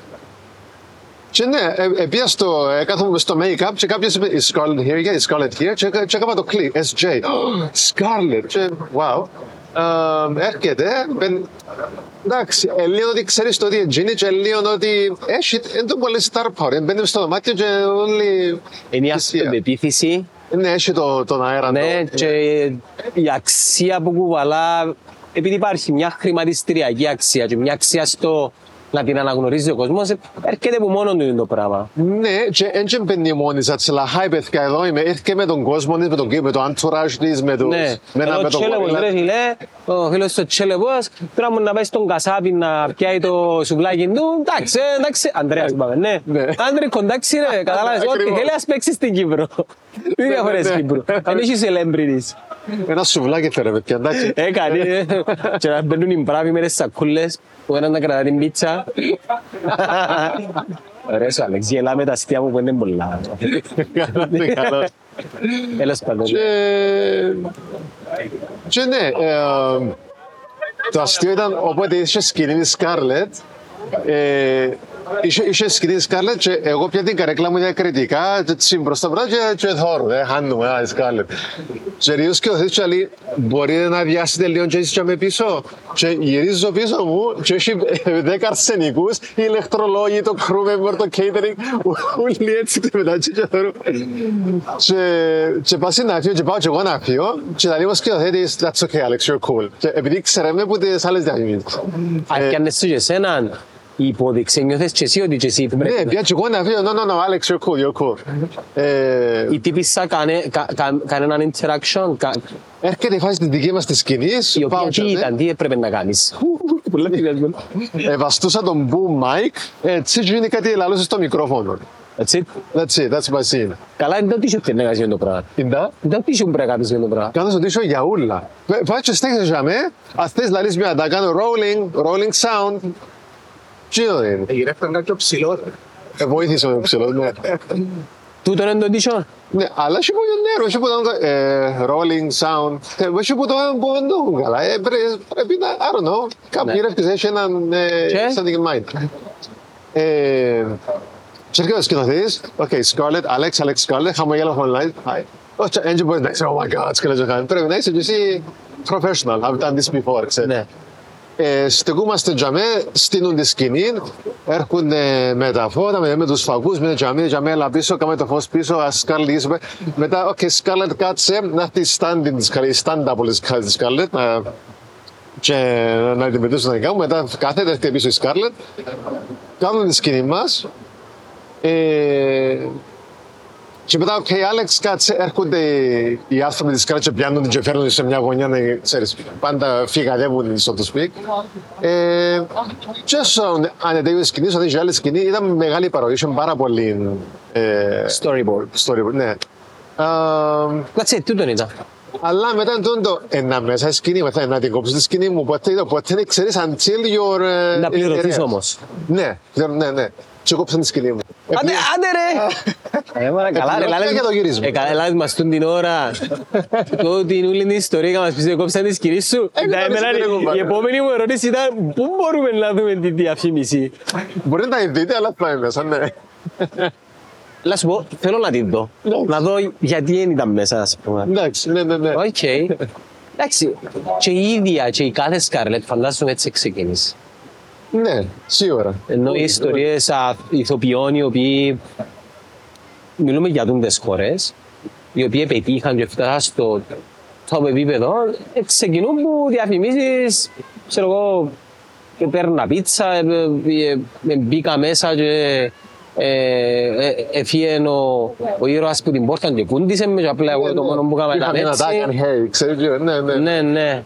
Και ναι, ε, επία στο, έκαθομαι στο make-up και κάποιος είπε η Scarlett here, yeah, η Scarlett here; Και, έκα- και έκανα το κλικ, SJ, oh, Scarlett, και wow. Αμ, έρχεται, μπεν- εντάξει, ε, λίγο ότι ξέρεις το ότι είναι και λίγο ότι έχει, δεν το πολύ star power, μπαίνεις στο δωμάτιο και όλοι... Είναι η θυσία. αυτοπεποίθηση. Ναι, έχει το, τον αέρα. Ναι, το- και η αξία που κουβαλά, επειδή υπάρχει μια χρηματιστηριακή αξία και μια αξία στο να την αναγνωρίζει ο κόσμος, έρχεται από μόνο του το πράγμα. Ναι, και δεν μπαίνει μόνη της, αλλά χάι παιδιά εδώ είμαι, έρχεται με τον κόσμο της, με τον, με το entourage της, με, τους, Ναι, με, ένα- ενώ με τον Τσέλεβος, γορίλα. ρε φίλε, ο φίλος του Τσέλεβος, τώρα μου να πάει στον κασάπι να πιάει το σουβλάκι του, εντάξει, ε, εντάξει, Ανδρέας είπαμε, ναι. Ναι. Άντρε, κοντάξει ρε, κατάλαβες, ό,τι Ακριβώς. θέλει ας παίξει στην Κύπρο. Τι διαφορές ναι. Κύπρο, δεν έχει celebrities. Ένα σουβλάκι θέλει, παιδιά, εντάξει. Έκανε, ε, και να μπαίνουν οι μπράβοι με τις σακούλες, που έναν να κρατά την πίτσα. Ωραίος ο Αλέξ, γελά με τα αστεία μου που είναι πολλά. Καλό, ναι, καλό. Τέλος πάντων. Και, και ναι, ε, το αστείο ήταν όποτε είχε σκηνή η Σκάρλετ, ε, είχε, είχε σκηνή η Σκάρλετ και εγώ πια την καρέκλα μου διακριτικά και έτσι μπροστά μπροστά και, και θώρου, ε, χάνουμε, α, η Σκάρλετ. Και ρίος και ο Θεός και λέει, μπορείτε να βιάσετε λίγο και εσείς και με πίσω. Και γυρίζω πίσω μου και έχει ε, δέκα αρσενικούς, οι ηλεκτρολόγοι, το crew member, το catering, όλοι έτσι και μετά και θόρου. Και, και πάω να φύγω και πάω και εγώ να φύγω και θα λίγο σκηνοθέτης, that's okay Alex, you're cool. Και επειδή ξέραμε που τις άλλες διαφημίσεις. Αρκιάνες σου και εσέναν η υπόδειξη, νιώθες και εσύ ότι και εσύ Ναι, πρέπει πια και εγώ να φύγω, no, no, no, Alex, you're cool, you're cool. Ε, η τύπισσα κάνε, κα, κα, κανέναν interaction, κα, έρχεται η φάση της δικής μας της σκηνής, η οποία πάω τι και, ήταν, τι έπρεπε να κάνεις. Πολλά τηλέφωνα. ε, βαστούσα τον boom mic, έτσι γίνει κάτι λαλούσες στο μικρόφωνο. That's it. That's it, that's my scene. Καλά, δεν το τίσιο πρέπει να κάνεις για το πράγμα. Ιντα, Δεν το τίσιο πρέπει να κάνεις για το πράγμα. κάνω στον τίσο για ούλα. Πάει και στέξε για με, ας θες λαλείς μια, τα κάνω rolling, rolling sound. Τι είναι, Γυρεύταν κάποιο ψηλό. ρε. ε, βοήθησε με το ψηλό, ναι. Τούτο είναι το τίσιο. Ναι, αλλά έχει που νερό, έχει που το ε, rolling sound, ε, έχει που το που δεν το καλά. Ε, πρέ- Πρέπει να, I don't know, κάπου Ναι. γύρευκες, έχει έναν ε, Και; something in mind. Ε, Και έρχεται ο σκηνοθέτης, οκ, Scarlett, Alex, Alex Scarlett, χαμογέλα online, hi. Όχι, έτσι μπορεί να είσαι, oh my god, σκελετζοχάν. Πρέπει να είσαι και εσύ professional, I've done this before, ξέρεις. Ναι. Ε, στεκούμαστε τζαμέ, στείνουν τη σκηνή, έρχονται με τα φώτα, με, με τους φακούς, με το τζαμί, τζαμί, έλα πίσω, κάμε το φως πίσω, ας Scarlett, μετά, οκ, Scarlett κάτσε, να έρθει η stand της Scarlett, η stand-in της Scarlett, να και να αντιμετωπίσουν να κάνουν. Μετά κάθεται, έρχεται πίσω η Σκάρλετ, κάνουν τη σκηνή μας. Ε, και μετά, οκ, Άλεξ, κάτσε, έρχονται οι άνθρωποι της Σκάρλετ και πιάνουν την και φέρνουν την σε μια γωνιά να ξέρεις, πάντα φυγαδεύουν, so to speak. Ε, και όσο ανετέγει η σκηνή, όσο η άλλη σκηνή, ήταν μεγάλη παραγωγή, είχε πάρα πολύ ε, Storyboard. storyboard. Ναι. Ε, That's it, τούτον ήταν. αλλά μετά τον το ένα μέσα σκηνή, μετά να την κόψεις τη σκηνή μου, ποτέ, ποτέ δεν ξέρεις until your... ε, Να πληρωθείς ε, όμως. Ναι, ναι, ναι. Και κόψαν τη σκηνή μου. Άντε, άντε ρε! Ε, μάνα, καλά ρε, Επιλογή λάλε για το γύρισμα. Ε, καλά, λάλε μας τούν την ώρα. Το την όλη την ιστορία και μας πεις ότι κόψαν τη σκηνή σου. Ε, Τα δεν εμένα, ξέρω, Η κουμπάρε. επόμενη μου ερώτηση ήταν πού μπορούμε να δούμε τη διαφήμιση. Μπορεί να τη δείτε, αλλά θα είναι μέσα, ναι. Να σου πω, θέλω να την δω. Να δω γιατί δεν ήταν μέσα, ας πούμε. Εντάξει, ναι, ναι, ναι. Οκ. Εντάξει, και η ίδια και η κάθε Σκάρλετ φαντάζομαι έτσι ξεκίνησε. Ναι, σίγουρα. Ενώ οι ιστορίες α, ηθοποιών οι οποίοι μιλούμε για δούντες χώρες, οι οποίοι πετύχαν και φτάσαν στο top επίπεδο, ε, ξεκινούν που διαφημίσεις, ξέρω εγώ, και παίρνα πίτσα, ε, ε, ε, μπήκα μέσα και ε, ε, εφύγεν ο, ο ήρωας που την πόρτα και κούντισε με και απλά εγώ το μόνο που έκανα ήταν Είχαμε ένα έτσι. tag and hey, ξέρεις, ναι, ναι. Ναι, ναι.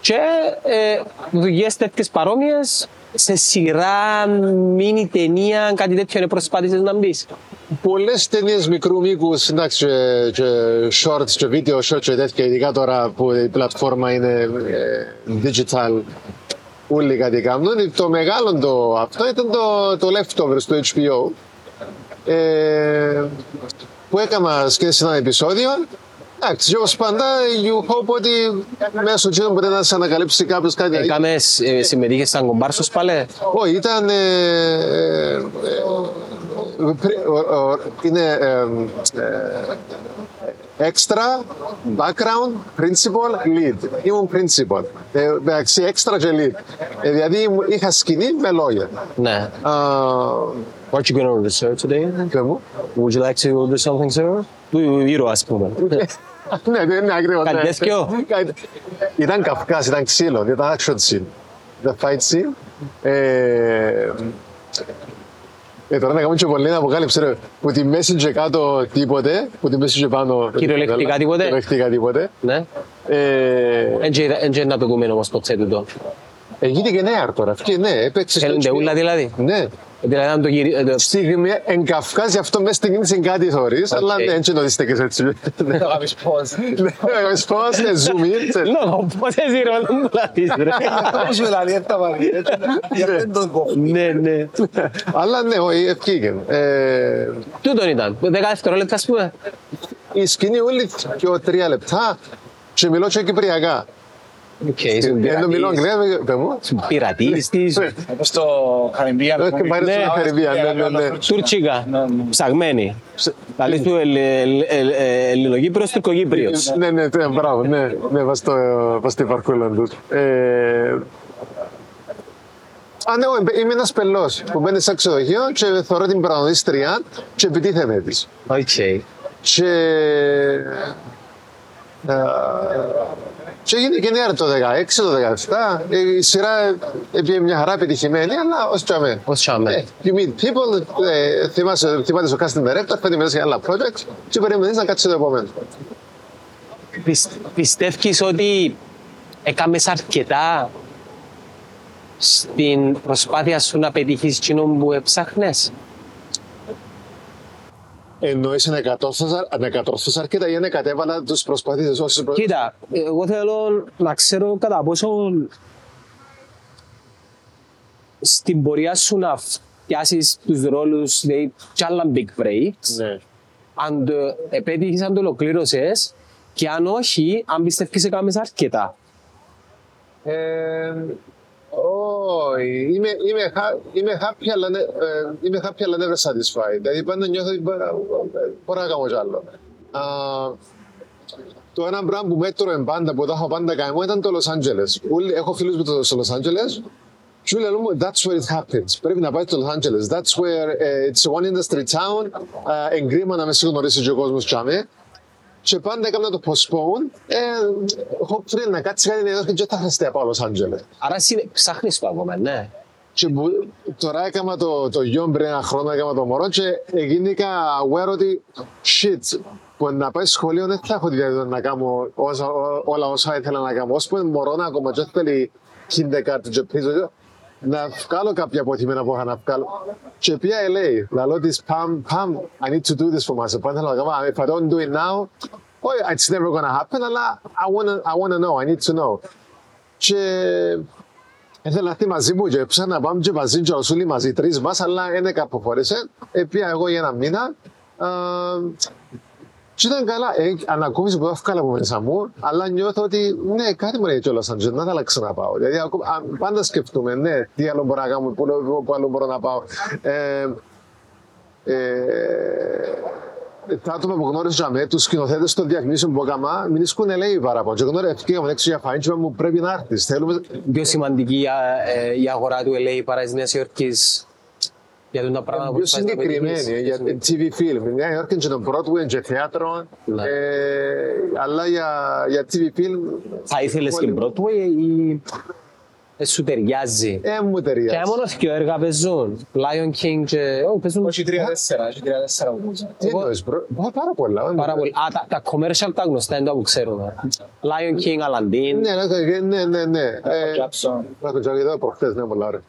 Και ε, δουλειές τέτοιες παρόμοιες σε σειρά, μίνι ταινία, κάτι τέτοιο είναι προσπάθησες να μπεις. Πολλές ταινίες μικρού μήκους, εντάξει, και, και shorts και video shorts και τέτοια, ειδικά τώρα που η πλατφόρμα είναι ε, digital, όλοι κάτι κάνουν. Το μεγάλο το, αυτό ήταν το, το leftovers του HBO, ε, που έκανα σκέψη σε ένα επεισόδιο. Εντάξει, και όπως πάντα, you hope ότι μέσω του μπορεί να σε ανακαλύψει κάποιος κάτι. Έκαμες, ε, συμμετείχες σαν κομπάρσος πάλι; Όχι, ήταν. Ε, ε, ε, πρι- ο- ο- είναι ε, ε, extra, background, principal, lead. Ήμουν principal. Ε, μεταξύ extra και lead. Ε, δηλαδή ήμουν- είχα σκηνή με λόγια. Ναι. Α, What you gonna order, sir, today? πες μου; Would you like to order something, sir? Του ήρωα, ας πούμε. ναι, ναι, ναι, ακριβώς. Κάτι ναι. τέτοιο; Κάτι- Ήταν καυκάς, ήταν ξύλο, ήταν action scene. The fight scene. Ε, ε, τώρα να κάνουμε και πολλή αποκάλυψη, ρε. Που τη μέση και κάτω τίποτε, που τη μέση και πάνω... Κυριολεκτικά τίποτε. Κυριολεκτικά τίποτε. Ναι. Ε, Εν και να το δούμε όμως ποτέ τούτο. ε, γίνεται και νέα τώρα. Αυτή, ναι, έπαιξε στο Θέλουν HBO. ούλα δηλαδή. Ναι. Δηλαδή αν το γυρί... ε, το- Στιγμή εν Καυκάς, γι' αυτό μέσα στην κίνηση κάτι θωρείς, αλλά ναι, έτσι το δεις και έτσι. Ναι, Το κάνεις πώς. κάνεις πώς, ναι, zoom in, ξέρεις. No, πώς εσύ ρε, δεν μου λάβεις ρε. Πώς με λέει, έτσι τα πάρει. Γιατί δεν τον κόβω. Ναι, ναι. Αλλά ναι, όχι, ευκήγε. Ε, Τούτον ήταν. Δέκα δευτερόλεπτα ας πούμε. η σκηνή όλη και τρία λεπτά και μιλώ και κυπριακά. Οκ, ήσουν Ενώ μιλώ πειρατής. αγγλία, πες μου. Πειρατής της. Όπως στο Καριμπίαν. Ε, και πάρει στο Καριμπίαν, ναι, ναι, ναι. Τουρκικά. Ψαγμένη. Καλή του Ελλ- Ελλ- Ελλ- ε, Ελληνοκύπριος, Τουρκοκύπριος. Ναι, ναι, ναι, μπράβο, ναι, ναι, πας στο, πας στην παρκούλα του. Ε, Α, ναι, εγώ είμαι ένας πελλός που μπαίνει σε ξενοδοχείο και θωρώ την πραγματίστρια και επιτίθεμαι της. Οκ. Και... ε, Και έγινε και νέα το 16, το 17. Ε, Η σειρά επήε μια χαρά πετυχημένη, αλλά ως τζαμέ. Ως τζαμέ. Ε, You meet people, ε, θυμάσαι, θυμάται στο casting director, πέντε μέρες για άλλα projects και περιμένεις να κάτσεις το επόμενο. Πισ- Πιστεύεις ότι έκαμες αρκετά στην προσπάθεια σου να πετύχεις εκείνο που έψαχνες; Εννοείς να κατόρθωσα, να κατόρθωσα αρκετά ή να κατέβαλα τους προσπαθήσεις όσες προ... Κοίτα, εγώ θέλω να ξέρω κατά πόσο στην πορεία σου να φτιάσεις τους ρόλους, δηλαδή κι άλλα big breaks, Ναι. αν το επέτυχες, αν το ολοκλήρωσες και αν όχι, αν πιστεύεις έκαμες αρκετά. Ε, ο- Όχι, είμαι, είμαι, ha- είμαι happy, αλλά, ne- ε, είμαι happy, αλλά never satisfied. Δηλαδή πάντα νιώθω ότι μπορώ μπορώ να κάνω κι άλλο. Α, το ένα πράγμα που μέτρωε πάντα, που το έχω πάντα κάνει, ήταν το Los Angeles. Όλοι, έχω φίλους με το στο Los Angeles και όλοι λένε that's where it happens. Πρέπει να πάει στο Los Angeles. That's where uh, it's one industry town. Uh, εγκρίμα να με συγνωρίσει και ο κόσμος τσάμε. Και πάντα έκανα το postpone. Ε, hopefully να κάτσει κάτι εδώ και δεν θα χρειαστεί να πάω Los Angeles. Άρα εσύ ψάχνεις το ακόμα, ναι. Και που- τώρα έκανα το, το γιο πριν ένα χρόνο, έκανα το μωρό και γίνηκα aware ότι shit, που να πάει σχολείο δεν θα έχω τη δυνατότητα να κάνω όσα, ό- όλα όσα ήθελα να κάνω. Όσο που μωρό να ακόμα και θέλει kindergarten και πίσω, να βγάλω κάποια αποθυμένα που είχα να βγάλω. Και πια LA, λαλό της Pam, Pam, I need to do this for myself. Πάντα θέλω να κάνω, if I don't do it now, oh, it's never gonna happen, αλλά I wanna, I wanna know, I need to know. Και Ήθελα να έρθει μαζί μου και έψα να πάμε και μαζί και όλοι μαζί τρεις μας, αλλά δεν καρποφόρησε. Επία εγώ για ένα μήνα. Α, Και ήταν καλά, ε, ανακούφιση που έφυγα από μέσα μου, αλλά νιώθω ότι ναι, κάτι μου λέει κιόλας αν δεν θα τα ξαναπάω. Δηλαδή, ακού- α, πάντα σκεφτούμε, ναι, τι άλλο μπορώ να κάνω, πού, πού άλλο μπορώ να πάω. Ε, ε, τα άτομα που γνώριζα με τους σκηνοθέτες των διαφημίσεων που έκανα, μην ισκούν λέει παραπάνω. Και γνώριζα ευκαιρία έξω για φάνη, και μου πρέπει να έρθεις. Θέλουμε. Πιο σημαντική για, ε, η αγορά του LA παρά της Νέας Υόρκης για τον τα πράγματα που Πιο θες να συγκεκριμένη πετύχεις. για TV film. Νέα Υόρκη και τον Broadway και θέατρο. Ναι. Ε, αλλά για, για TV film. Θα ήθελες πολύ- την Broadway ή ε, σου ταιριάζει; Ε, μου Και ταιριάζει. μόνο δύο έργα παίζουν. Lion King και... Ω, παίζουν Όχι τρία-τέσσερα, έχει τρία-τέσσερα που παίζουν. Τι εννοείς, bro? Πα- Πάρα πολλά. πάρα πολύ. Α, τα, τα commercial τα γνωστά είναι τα που ξέρουμε. Lion King, Aladdin. Ναι, ναι, ναι, ναι. ναι. Ε, Jackson. Μάκο Τζάκη, εδώ προχτές, ναι, πολλά ωραία.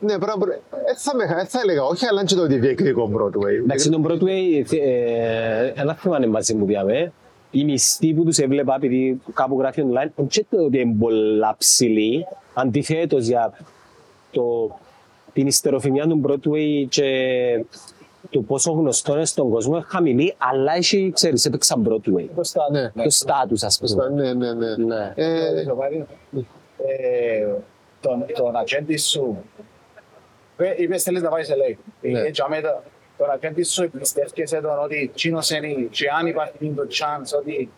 Ε, ναι, πράγμα, ε, θα, με, ε, θα έλεγα όχι, αλλά είναι και το ότι διεκδικώ Broadway. Εντάξει, τον Broadway, ε, ένα θέμα είναι μαζί μου διάμε. Οι μισθοί που τους έβλεπα, επειδή κάπου γράφει online, δεν και το ότι είναι πολλά ψηλή. Αντιθέτως για το, την ιστεροφημία του Broadway και το πόσο γνωστό είναι στον κόσμο είναι χαμηλή, αλλά έχει, ξέρεις, έπαιξα Broadway. Μπροστά, Ναι. ναι. Το status, ας πούμε. Ναι, ναι, ναι. Ναι. Ε, Το πάρει. Ε, τον, τον ατζέντη σου. Ε, Είπες θέλεις να πάει σε λέει. Ναι. Ε, τζάμε το- τον ατζέντη σου πιστεύκεσαι τον ότι τσίνος είναι και αν υπάρχει το chance ότι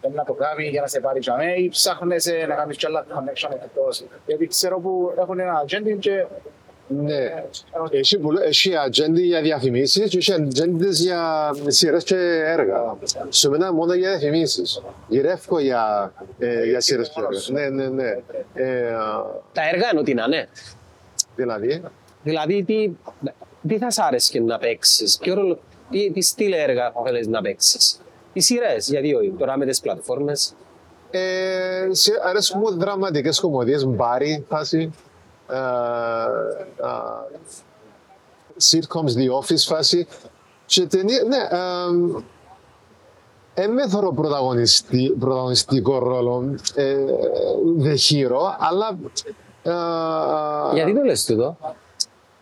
πρέπει να το κάνει για να σε πάρει τζάμε ή ψάχνεσαι να κάνεις κι άλλα connection εκτός. Γιατί ξέρω που έχουν ένα ατζέντη και ναι. Έχει, πολλο- έχει ατζέντη για διαφημίσεις και έχει ατζέντες για σειρές και έργα. Σε μένα μόνο για διαφημίσεις. Γυρεύω για, ε, για σειρές και έργα. Ναι, ναι, ναι. Ε, Τα έργα είναι ότι να είναι. Δηλαδή, Δηλαδή, τι, τι θα σ' άρεσε να παίξεις, ποιο ρόλο, τι, τι στυλ έργα θα θέλεις να παίξεις; Οι σειρές, γιατί όχι, τώρα με τις πλατφόρμες. Ε, σε, αρέσουν μου δραματικές κομμωδίες, μπάρι, φάση. Ε, ε, sitcoms, The Office, φάση. Και ταινία, ναι, ε, με θεωρώ πρωταγωνιστή, πρωταγωνιστικό ρόλο, ε, the hero, αλλά... Ε, Γιατί το λες τούτο,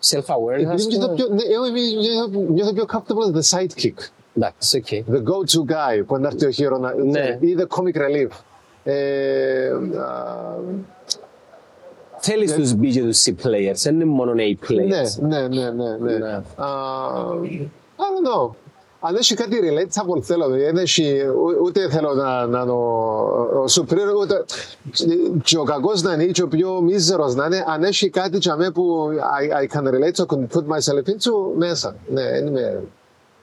self-awareness, επειδή ας νιώθω πούμε. πιο, ναι, εγώ νιώθω- νιώθω πιο comfortable as the sidekick. Εντάξει, οκ. the go-to guy που να έρθει ο hero να, Ναι. ή the comic relief. Ε, α, Θέλεις τους B και τους C players, δεν είναι μόνο A ναι, players. ναι, ναι, ναι, ναι. Ναι. Α, I don't know. Αν έχει κάτι relatable θέλω, δηλαδή, δεν έχει, ού- ούτε θέλω να, να είναι ο, ο superior, ούτε και ο κακός να είναι ή και ο πιο μίζερος να είναι, αν έχει κάτι για μέ που I, I can relate, so I can put myself into, μέσα. Ναι, δεν είμαι...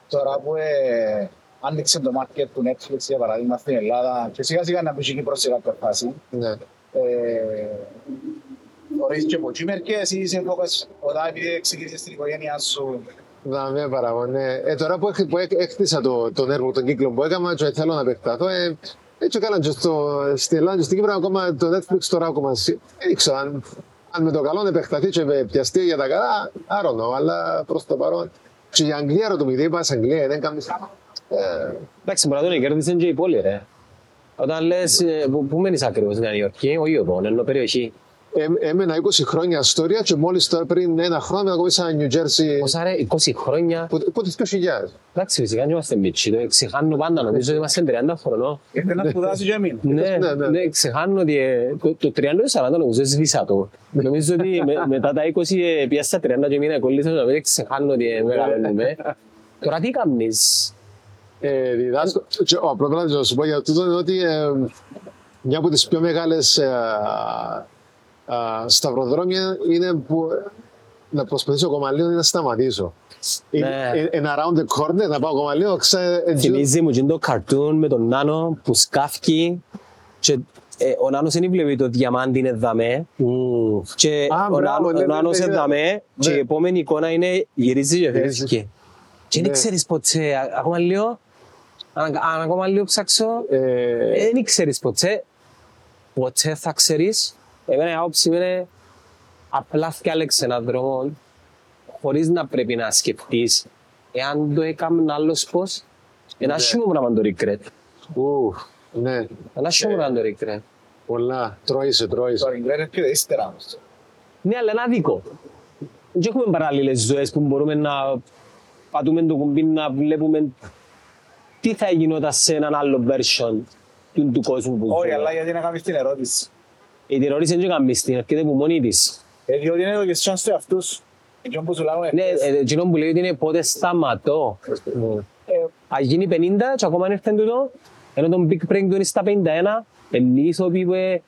τώρα που ε, άνοιξε το market του Netflix για παράδειγμα στην Ελλάδα και σιγά σιγά να μπει και η Κύπρος σε κάποια φάση. Ναι. Ε, Μπορείς και από εκεί μερικές ή είσαι φόκας όταν επειδή ξεκίνησες την οικογένειά σου Να με παραγώ, ναι. Ε, τώρα που, έχ- που έκ- έκτισα το, τον έργο, τον κύκλο που έκανα και θέλω να επεκταθώ, ε, έτσι έκανα και στο, στην Ελλάδα και στην Κύπρο ακόμα το Netflix τώρα ακόμα. σι- Δεν ξέρω αν, αν με το καλό να επεκταθεί και με πιαστεί για τα καλά, I don't know, αλλά προς το παρόν. Και η Αγγλία ρωτούμε, γιατί είπα στην Αγγλία, δεν κάνεις... Ε, Εντάξει, μπορεί να τον κέρδισαν και οι πόλοι, ρε. Όταν λες, ε, πού, πού μένεις ακριβώς, Νέα Υόρκη, όχι ο Πόν, ενώ περιοχή. Ε, έμενα 20 χρόνια Αστόρια και μόλις τώρα πριν ένα χρόνο ακόμισα New Jersey. Πόσα ρε, 20 χρόνια. Πότε πότε 2000. Εντάξει, φυσικά δεν είμαστε μίτσι. Το ξεχάνω πάντα, νομίζω ότι είμαστε 30 χρονών. Ήρθε να σπουδάσει και εμείς. Ναι, Ναι, ναι. ναι, ξεχάνω ότι ε, το, το 30 ή 40 νομίζω σβήσα το. Νομίζω ότι με, μετά τα 20 ε, πιάσα 30 και μήνα κολλήσα και μετά ξεχάνω ότι ε, μεγαλώνουμε. Τώρα τι κάνεις; Ε, διδάσκω. και Ο απλό πράγμα να σου πω για τούτο είναι ότι ε, μια από τις πιο μεγάλες σταυροδρόμια είναι που να προσπαθήσω κομμαλίο ή να σταματήσω. Ναι. Είναι είναι around the corner, να πάω κομμαλίο, ξέρετε. Θυμίζει μου και το καρτούν με τον Νάνο που σκάφκει και ε, ο Νάνος δεν βλέπει το διαμάντι είναι δαμέ και Α, ο, μπράβο, Νάνο, ναι, ο ναι, Νάνος ναι, είναι ναι. δαμέ και Ναι. η επόμενη εικόνα είναι γυρίζει και Γυρίζει. φεύγει. Και δεν Ναι. ξέρεις ποτέ, α- ακόμα λίγο, αν, αν ακόμα λίγο ψάξω, Ε, δεν ξέρεις ποτέ, ποτέ θα ξέρεις. Εμένα η άποψη μου είναι απλά φτιάλεξε έναν δρόμο χωρίς να πρέπει να σκεφτείς εάν το έκαμε άλλος πώς. Ένα άσχημο πράγμα το regret. ου, ναι, Ένα άσχημο πράγμα το regret. πολλά. Τρώησε, Το τρώησε. regret έρχεται ύστερα όμως. Ναι, αλλά είναι άδικο. Δεν έχουμε παράλληλες ζωές που μπορούμε να πατούμε το κουμπί να βλέπουμε τι θα γινόταν σε έναν άλλο version του, του κόσμου που Όχι, ζούμε. αλλά γιατί να κάνεις την ερώτηση; Η ερώτηση δεν κάνεις την, έρχεται από μόνη της. Ε, διότι είναι το και στους εαυτούς. Εκείνο που σου λέγαμε Ναι, χθες. ε, εκείνο που λέει ότι είναι πότε σταματώ. Ε, Αν γίνει 50 και ακόμα αν έρθει τούτο, ενώ τον Big Prank του είναι στα 51, πολλοί ηθοποιοί που ε,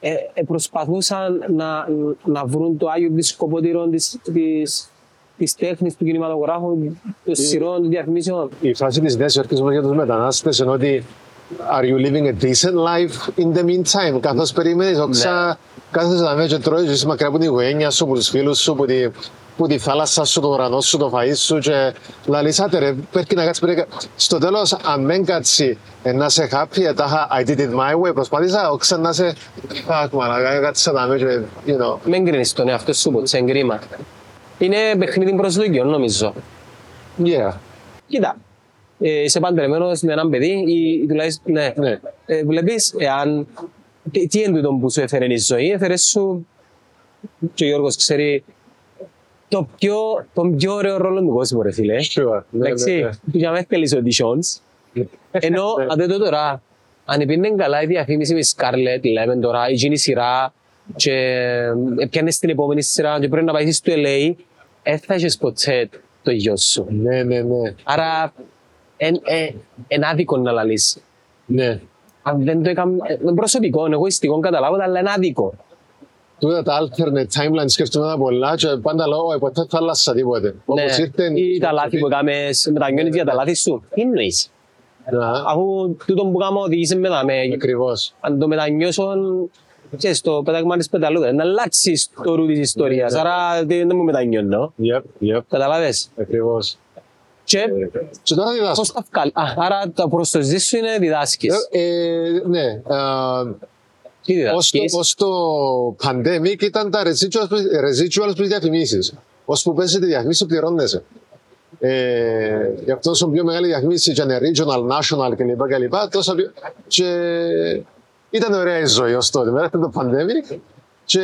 ε, ε, προσπαθούσαν να, να βρουν το Άγιο της σκοποτήρων της, της, της τέχνης του κινηματογράφου, των σειρών, των διαφημίσεων. Η φράση της Νέας Υόρκης μας για τους μετανάστες είναι ότι Are you living a decent life in the meantime? Καθώς περιμένεις, όξα κάθεσαι να και τρώεις, είσαι μακριά από την οικογένεια σου, από τους φίλους σου, από τη, που τη θάλασσα σου, τον ουρανό σου, το φαΐ σου και λαλείς άτε ρε, πρέπει να κάτσεις πρέπει... Στο τέλος, αν δεν κάτσει ε, να είσαι happy, ε, τάχα I did it my way, προσπάθησα, όξα να είσαι fuck man, κάτσε να με και, you know. Μην κρίνεις τον εαυτό σου ποτέ, είναι κρίμα. Είναι παιχνίδι προσδοκιών νομίζω. Yeah. Κοίτα, ε, είσαι παντρεμένος με έναν παιδί ή τουλάχιστον, ναι. Ναι. Ε, βλέπεις, εάν, τι, τι είναι τούτο που σου έφερε η ζωή, έφερες σου, και ο Γιώργος ξέρει, το πιο, τον πιο ωραίο ρόλο του κόσμου, ρε φίλε. Sure. Ναι, Εντάξει, ναι, ναι. που για μένα θέλεις auditions. Ενώ, αν δεν το τώρα, αν πήγαινε καλά η διαφήμιση με η Scarlett, λέμε τώρα, η γίνει σειρά και έπιανες την επόμενη σειρά και πρέπει να πάει στο LA, δεν θα έχεις ποτέ το γιο σου. Ναι, ναι, ναι. Άρα, είναι άδικο να λαλείς. ναι. Αν δεν το έκαμε, είναι προσωπικό, είναι εγωιστικό, καταλάβω, αλλά είναι άδικο. Τούτα τα alternate timeline σκέφτομαι τα πολλά και πάντα λέω «Ω, ποτέ θα άλλασα τίποτε. Όπως ήρθε... Ναι. Ή τα λάθη που έκαμες, μετανιώνεις για τα λάθη σου. Τι εννοείς; Να, Αφού τούτο που κάνω οδήγησε με τα με, Ακριβώς. αν το μετανιώσω, ξέρεις, το πέταγμα της πεταλούδας, να αλλάξεις το ρου της ιστορίας, άρα δεν δεν μου μετανιώνω. Yep, yep. Καταλάβες; Ακριβώς. Και Και τώρα διδάσκω. πώς τα βγάλει. Α, άρα το προς το ζήσεις σου είναι διδάσκεις. Ε, ε, ναι, α, Τι ως, το, διδάσκεις. ως το pandemic ήταν τα residuals, που- residuals προς διαφημίσεις. Ως που παίζετε διαφημίσεις πληρώνεσαι. Ε, γι' αυτό όσο πιο μεγάλη διαφήμιση ήταν regional, national κλπ. κλπ τόσο πιο... Και ήταν ωραία η ζωή ως τότε. Μετά το pandemic και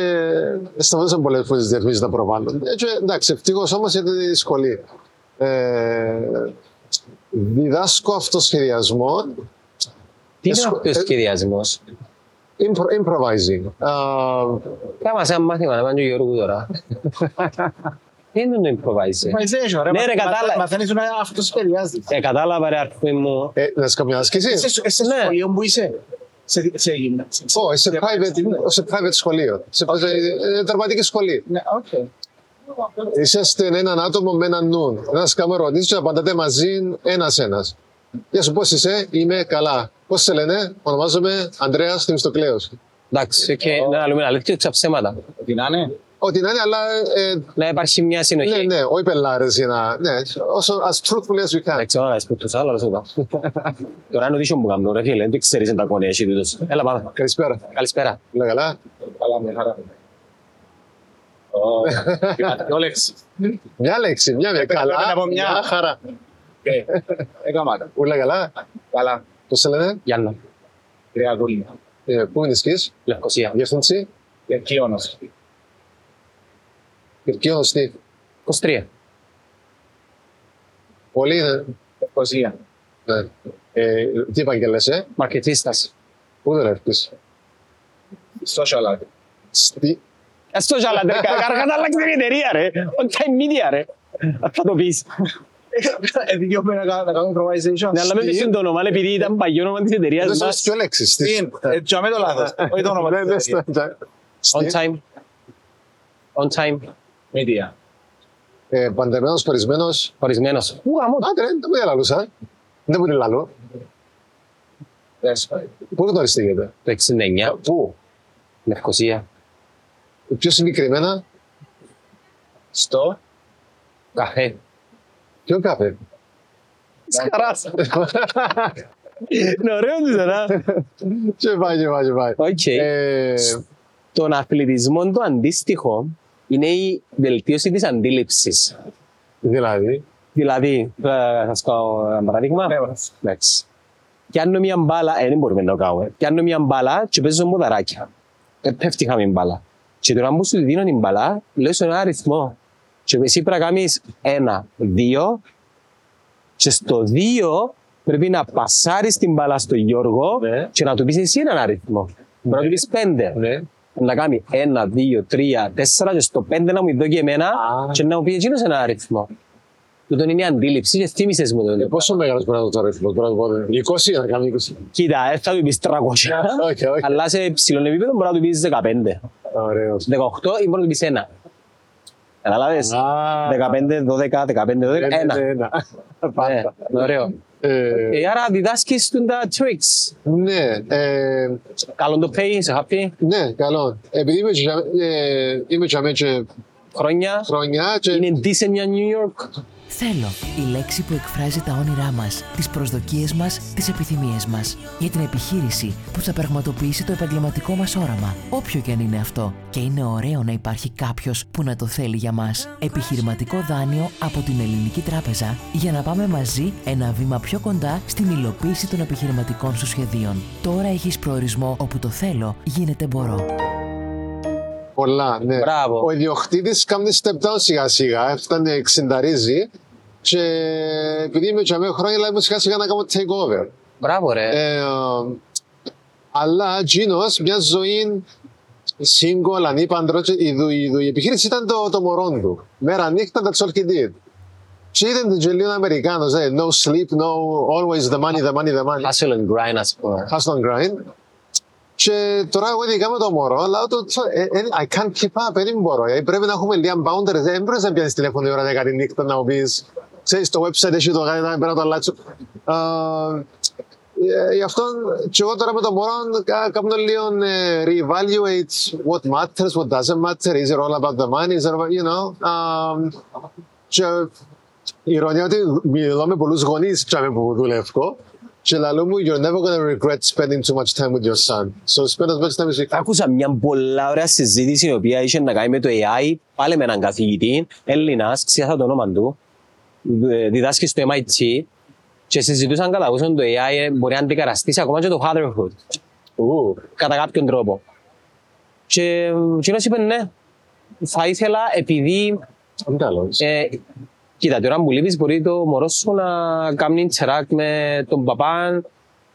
σταματούσαν πολλές φορές τις διαφημίσεις να προβάλλουν. Ε, και, εντάξει, ευτυχώς όμως ήταν η σχολή. Ε, διδάσκω αυτοσχεδιασμό Τι είναι ε, αυτός ο σχεδιασμός; Impro- improvising. Uh, Κάμα σε ένα μάθημα να πάνε και ο Γιώργου τώρα. Τι είναι το improvise. Improvisation, ρε. Ναι, ρε, Μα- κατάλαβα. Μαθαίνεις να αυτοσχεδιάζεις. Ε, κατάλαβα ρε αρφέ μου. ε, να σου κάνω μια άσκηση; Είσαι σε- σε Ναι. σχολείο που είσαι; Σε, σε γυμνάσιο. Όχι, σε private, σε private σχολείο. Σε ε, δραματική σχολή. Ναι, οκ. Είσαστε έναν άτομο με έναν νου. Να σα κάνω ερωτήσει και απαντάτε μαζί ένα-ένα. Γεια σου, πώς είσαι, είμαι καλά. Πώς σε λένε, ονομάζομαι Ανδρέας Θεμιστοκλέους. Εντάξει, και να λέμε αλήθεια και ψέματα. Ότι να είναι. Ό,τι να είναι, αλλά. Ε, Να υπάρχει μια ναι, συνοχή. ναι, όχι πελάρες για να. Ναι, όσο as truthfully as you can. Εντάξει, όλα που τους άλλους είπα. Τώρα είναι audition που κάνω, ρε φίλε, δεν ξέρεις αν τα κόνια εσύ τούτος. Έλα πάμε. Καλησπέρα. Καλησπέρα. Όλα καλά; Καλά, μια χαρά. Ω, λέξη. Μια λέξη, μια, μια. Καλά. πρέπει να πω μια. μια χαρά. Έκαμα τα. Όλα καλά. Καλά. Πώ σε λένε, Γιάννα, Κρυαγούλια. ε, πού είναι σκι, Λευκοσία. διεύθυνση; Κερκίωνος. Κυρκίωνος τι; 23. Πολύ είναι. Λευκοσία. Ναι. Ε, τι επαγγελέσαι, Μαρκετίστας. πού δουλεύεις. Social art. Στη... Στο ζάλα, ρε, καρχάς άλλαξε την εταιρεία, ρε. On time media, ρε. Θα το πεις. Ε, δικαιωμένα να να κάνουμε improvisation. Ναι, αλλά με πεις το όνομα, επειδή ήταν παγιό όνομα της εταιρείας Δεν μας. σας πιο λέξεις. Τι είναι, ε, τζαμέ το λάθος. Όχι το όνομα Ναι, της ναι, εταιρείας. στα- στα- On Στη- time. On time. Media. Ε, Παντρεμένος, χωρισμένος. Ορισμένος. Ου, γαμώ. Άντε ρε, δεν μου λαλούσα. Δεν μου είναι λαλό. That's right. Πού γνωριστήκετε. Το 69. Πού; Λευκοσία. Πιο συγκεκριμένα, Στο Καφέ. ποιο καφέ; Σκαράς. Είναι ωραίο τους, ρε. Και πάει, και πάει, και πάει. Οκ. Ε, Τον αθλητισμό το αντίστοιχο είναι η βελτίωση της αντίληψης. Δηλαδή, Δηλαδή, θα σας κάνω ένα παράδειγμα. Ναι, μας. Εντάξει. Πιάνω μια μπάλα, ε, δεν μπορούμε να το κάνουμε. Πιάνω μια μπάλα και παίζω μουδαράκια. Ε, πέφτει χαμή μπάλα. Και τώρα που σου δίνω την μπάλα, λέω σε ένα αριθμό. Και εσύ πρέπει να κάνεις ένα, δύο. Και στο δύο πρέπει να πασάρεις την μπάλα στον Γιώργο Ναι. και να του πεις εσύ έναν αριθμό. Πρέπει να του πεις πέντε. ναι. Να κάνει ένα, δύο, τρία, τέσσερα και στο πέντε να μου δω και εμένα Α. και να μου πει εκείνος ένα αριθμό. Τούτον είναι η αντίληψη και θύμισες μου Ε, τον. πόσο μεγάλος μπορεί να το τώρα αριθμός, μπορεί να το πω, 20 να κάνει 20. Κοίτα, ε, θα του πεις 300. Όχι, όχι. Αλλά σε ψηλό επίπεδο μπορεί να του πεις 15. Ωραίος. 18 ή μπορεί να του πεις ένα. Καταλάβες; Α. 15, 12, 15, 12, Ναι, ναι, ένα. ναι, ένα. Ναι, Πάντα. ωραίο. Ε, Ε, άρα διδάσκεις του τα tricks. Ναι, ε, Καλό το pay, είσαι happy, ναι, καλό. Επειδή είμαι και- ε, είμαι και αμέ και χρόνια. χρόνια και Είναι decent για New York. Θέλω. Η λέξη που εκφράζει τα όνειρά μας, τις προσδοκίες μας, τις επιθυμίες μας. Για την επιχείρηση που θα πραγματοποιήσει το επαγγελματικό μας όραμα. Όποιο και αν είναι αυτό. Και είναι ωραίο να υπάρχει κάποιος που να το θέλει για μας. Επιχειρηματικό δάνειο από την Ελληνική Τράπεζα για να πάμε μαζί ένα βήμα πιο κοντά στην υλοποίηση των επιχειρηματικών σου σχεδίων. Τώρα έχεις προορισμό όπου το θέλω γίνεται μπορώ. Πολλά, ναι. Μπράβο. Ο ιδιοκτήτης κάνει step down σιγά σιγά, έφτανε 60 ρίζι και επειδή είμαι και αμέ χρόνια, λέμε σιγά σιγά να κάνω take over. Μπράβο ρε. Ε, αλλά Τζίνος μια ζωή single, ανήπαντρο, και η, δου- η, δου- η επιχείρηση ήταν το, το μωρό του. Μέρα νύχτα that's all he did. Και ήταν την Τζελίων Αμερικάνος, ε, no sleep, no, always the money, the money, the money. Hustle and grind, ας πούμε. Hustle and grind. Και τώρα εγώ ειδικά με το μωρό, λέω του, ε, ε, I can't keep up, δεν μπορώ. Ε, πρέπει να έχουμε λίγα boundaries. Δεν μπορείς να πιάνεις τηλέφωνο η ώρα 10 τη νύχτα να μου πεις, ξέρεις, το website έχει το γάιδα, πρέπει να το αλλάξω. Ε, ε, Γι' αυτό και εγώ τώρα με το μωρό κα- κάνω λίγο ε, reevaluate what matters, what doesn't matter, is it all about the money, is it about, you know. Um, και η ηρωνία ότι μιλώ με πολλούς γονείς τσάμε που δουλεύω και λαλό μου you're never going to regret spending too much time with your son. So spend as much time as you can. Άκουσα μια πολλά ωραία συζήτηση η οποία είχε να κάνει με το AI, πάλι με έναν καθηγητή, Έλληνας, ξέχασα το όνομα του, ε, διδάσκει στο MIT και συζητούσαν κατά πόσο το AI ε, μπορεί να αντικαταστήσει ακόμα και το fatherhood, Ου, κατά κάποιον τρόπο. Και ε, εκείνος είπε ναι, θα ήθελα επειδή είναι καλός. ε, κοίτα, τώρα που λείπεις μπορεί το μωρό σου να κάνει interact με τον παπά,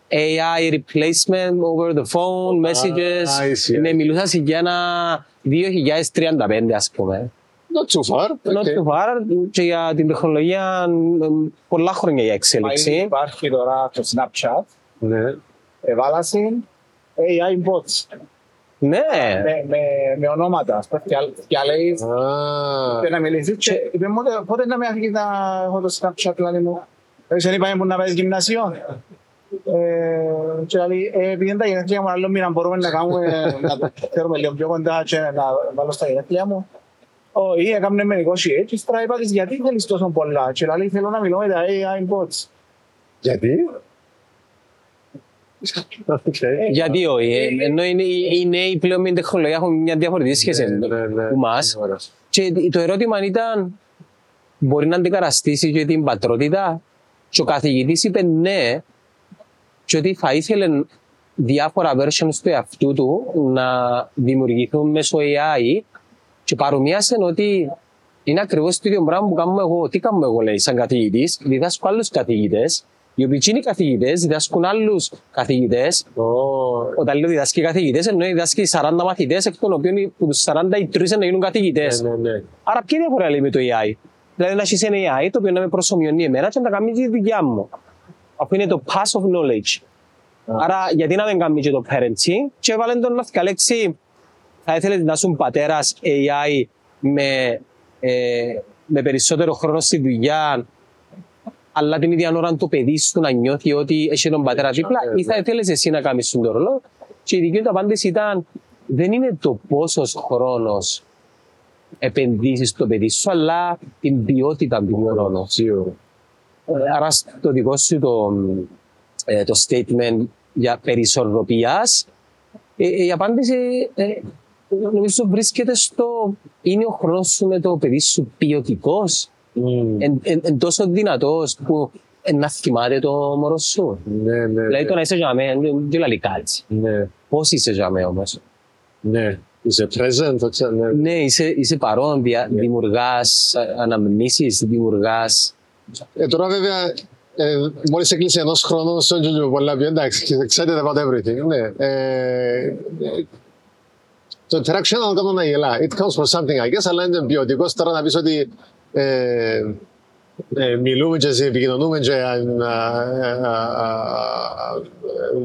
AI replacement over the phone, messages. I see. Ναι, μιλούσας σε για ένα 2035 ας πούμε. Not too far. Not Okay. too far και για την τεχνολογία ε, πολλά χρόνια για Μα εξέλιξη. Υπάρχει τώρα το Snapchat, Ναι. εβάλασε AI bots Ναι, με, με, με ονόματα. ας πούμε, Και, και λέει, Α, και να μιλήσει και είπε μου «Πότε- πότε να με αφήγει να έχω το Snapchat λάλη μου. Έτσι δεν είπαμε που να πάεις γυμνασίο. Ε, και λέει, ε, επειδή είναι τα γενέθλια μου, άλλο μήνα μπορούμε να κάνουμε, να το φέρουμε λίγο πιο κοντά και να βάλω στα γενέθλια μου. Όχι, έκαμε με negotiate και ύστερα είπα της, γιατί θέλεις τόσο πολλά. Και λέει, θέλω να μιλώ με τα AI bots. γιατί; Okay. γιατί όχι. ε, Ενώ είναι- οι νέοι πλέον με την τεχνολογία έχουν μια διαφορετική σχέση Ναι, ναι, ναι. που μας. Είναι ωραίος. Και το ερώτημα ήταν, μπορεί να αντικαταστήσει και την πατρότητα; Και ο καθηγητής είπε ναι, και ότι θα ήθελε διάφορα versions του εαυτού του να δημιουργηθούν μέσω AI και παρομοίασε ότι είναι ακριβώς το ίδιο πράγμα που κάνουμε εγώ. Τι κάνουμε εγώ, λέει, σαν καθηγητής; Διδάσκω άλλους καθηγητές, οι οποίοι είναι καθηγητές, διδάσκουν άλλους καθηγητές. Όταν λέω διδάσκει καθηγητές, εννοεί διδάσκει 40 μαθητές, εκ των οποίων οι- που τους 40 οι τρεις να γίνουν καθηγητές. Ναι, ναι, ναι. Άρα, ποια διαφορά λέει με το AI. Δηλαδή, να έχεις ένα AI το οποίο να με προσωμιώνει εμένα και να κάνει τη δουλειά μου. Αφού είναι το pass of knowledge. Άρα, γιατί να μην κάνει και το parenting, και έβαλε τον να λέξη, θα ήθελε να είσαι πατέρας AI με, ε, με περισσότερο χρόνο στη δουλειά, αλλά την ίδια ώρα το παιδί σου να νιώθει ότι έχει τον πατέρα δίπλα, ή θα ήθελες εσύ να κάνεις τον ρόλο. Και η δική του απάντηση ήταν, δεν είναι το πόσος χρόνος επενδύσεις στο παιδί σου, αλλά την ποιότητα του χρόνου. Ε, Άρα στο δικό σου το, ε, το statement για περισορροπίας, ε, ε, η απάντηση ε, νομίζω βρίσκεται στο είναι ο χρόνος σου με το παιδί σου ποιοτικός, εν, εν, εν τόσο δυνατός που ε, να θυμάται το μωρό σου. Ναι, ναι, Δηλαδή ναι. το να είσαι για μένα, δεν λέει κάτι. ναι, Πώς είσαι για μένα όμως. ναι. Είσαι present, το ξέρω, ναι. Ναι, είσαι, είσαι παρόν, δια, δημιουργάς ε, αναμνήσεις, δημιουργάς Ε, τώρα βέβαια, ε, μόλις έκλεισε ενός χρόνου, στον Τζούλιο πολλά πιο εντάξει, ξέρετε about everything. Ναι. Ε, ε, το interaction να το κάνω να γελά. It comes from something, I guess, αλλά είναι ποιοτικό τώρα να πεις ότι ε, ε, μιλούμε και επικοινωνούμε και ε, ε, ε,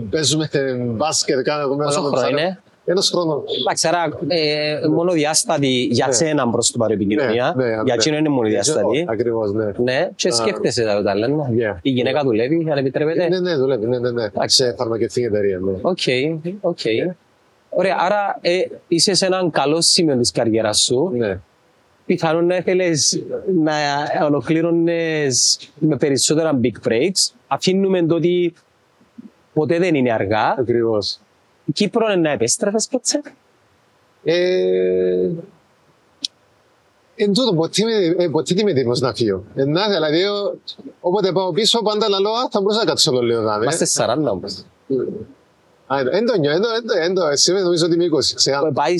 παίζουμε μπάσκετ, κάνουμε Πόσο χρόνο είναι; Ένας χρόνος. Εντάξει, άρα ε, μόνο διάστατη για Ναι. σένα προς την παρεπικοινωνία. Ναι, ναι, για ναι. εκείνο είναι μόνο διάστατη. Ακριβώς, ναι. Ναι, και σκέφτεσαι τα τα λένε. Yeah. Η γυναίκα δουλεύει, αν επιτρέπετε. Ναι, ναι, δουλεύει, ναι, ναι, ναι. Εντάξει. Σε φαρμακευτική εταιρεία, ναι. Οκ, οκ. Ωραία, άρα ε, είσαι σε έναν καλό σημείο της καριέρας σου. Ναι. Πιθανόν να ήθελες να ολοκλήρωνες με περισσότερα big breaks. Αφήνουμε το ότι ποτέ δεν είναι αργά. Ακριβώς. Κύπρο εν να επέστρεφες ποτέ. Ε, Εν τούτο, ποτέ είμαι- ε, ποτέ είμαι έτοιμος να φύγω. Ε, να, δηλαδή, ο- όποτε πάω πίσω, πάντα λαλώ, «Α, θα μπορούσα να κάτσω το λίγο δαμέ. Είμαστε 40 όμως. Α, Εν το νιώ, εν το- εν το- εν το, εσύ νομίζω ότι είμαι 20, ξέχασα. Πάει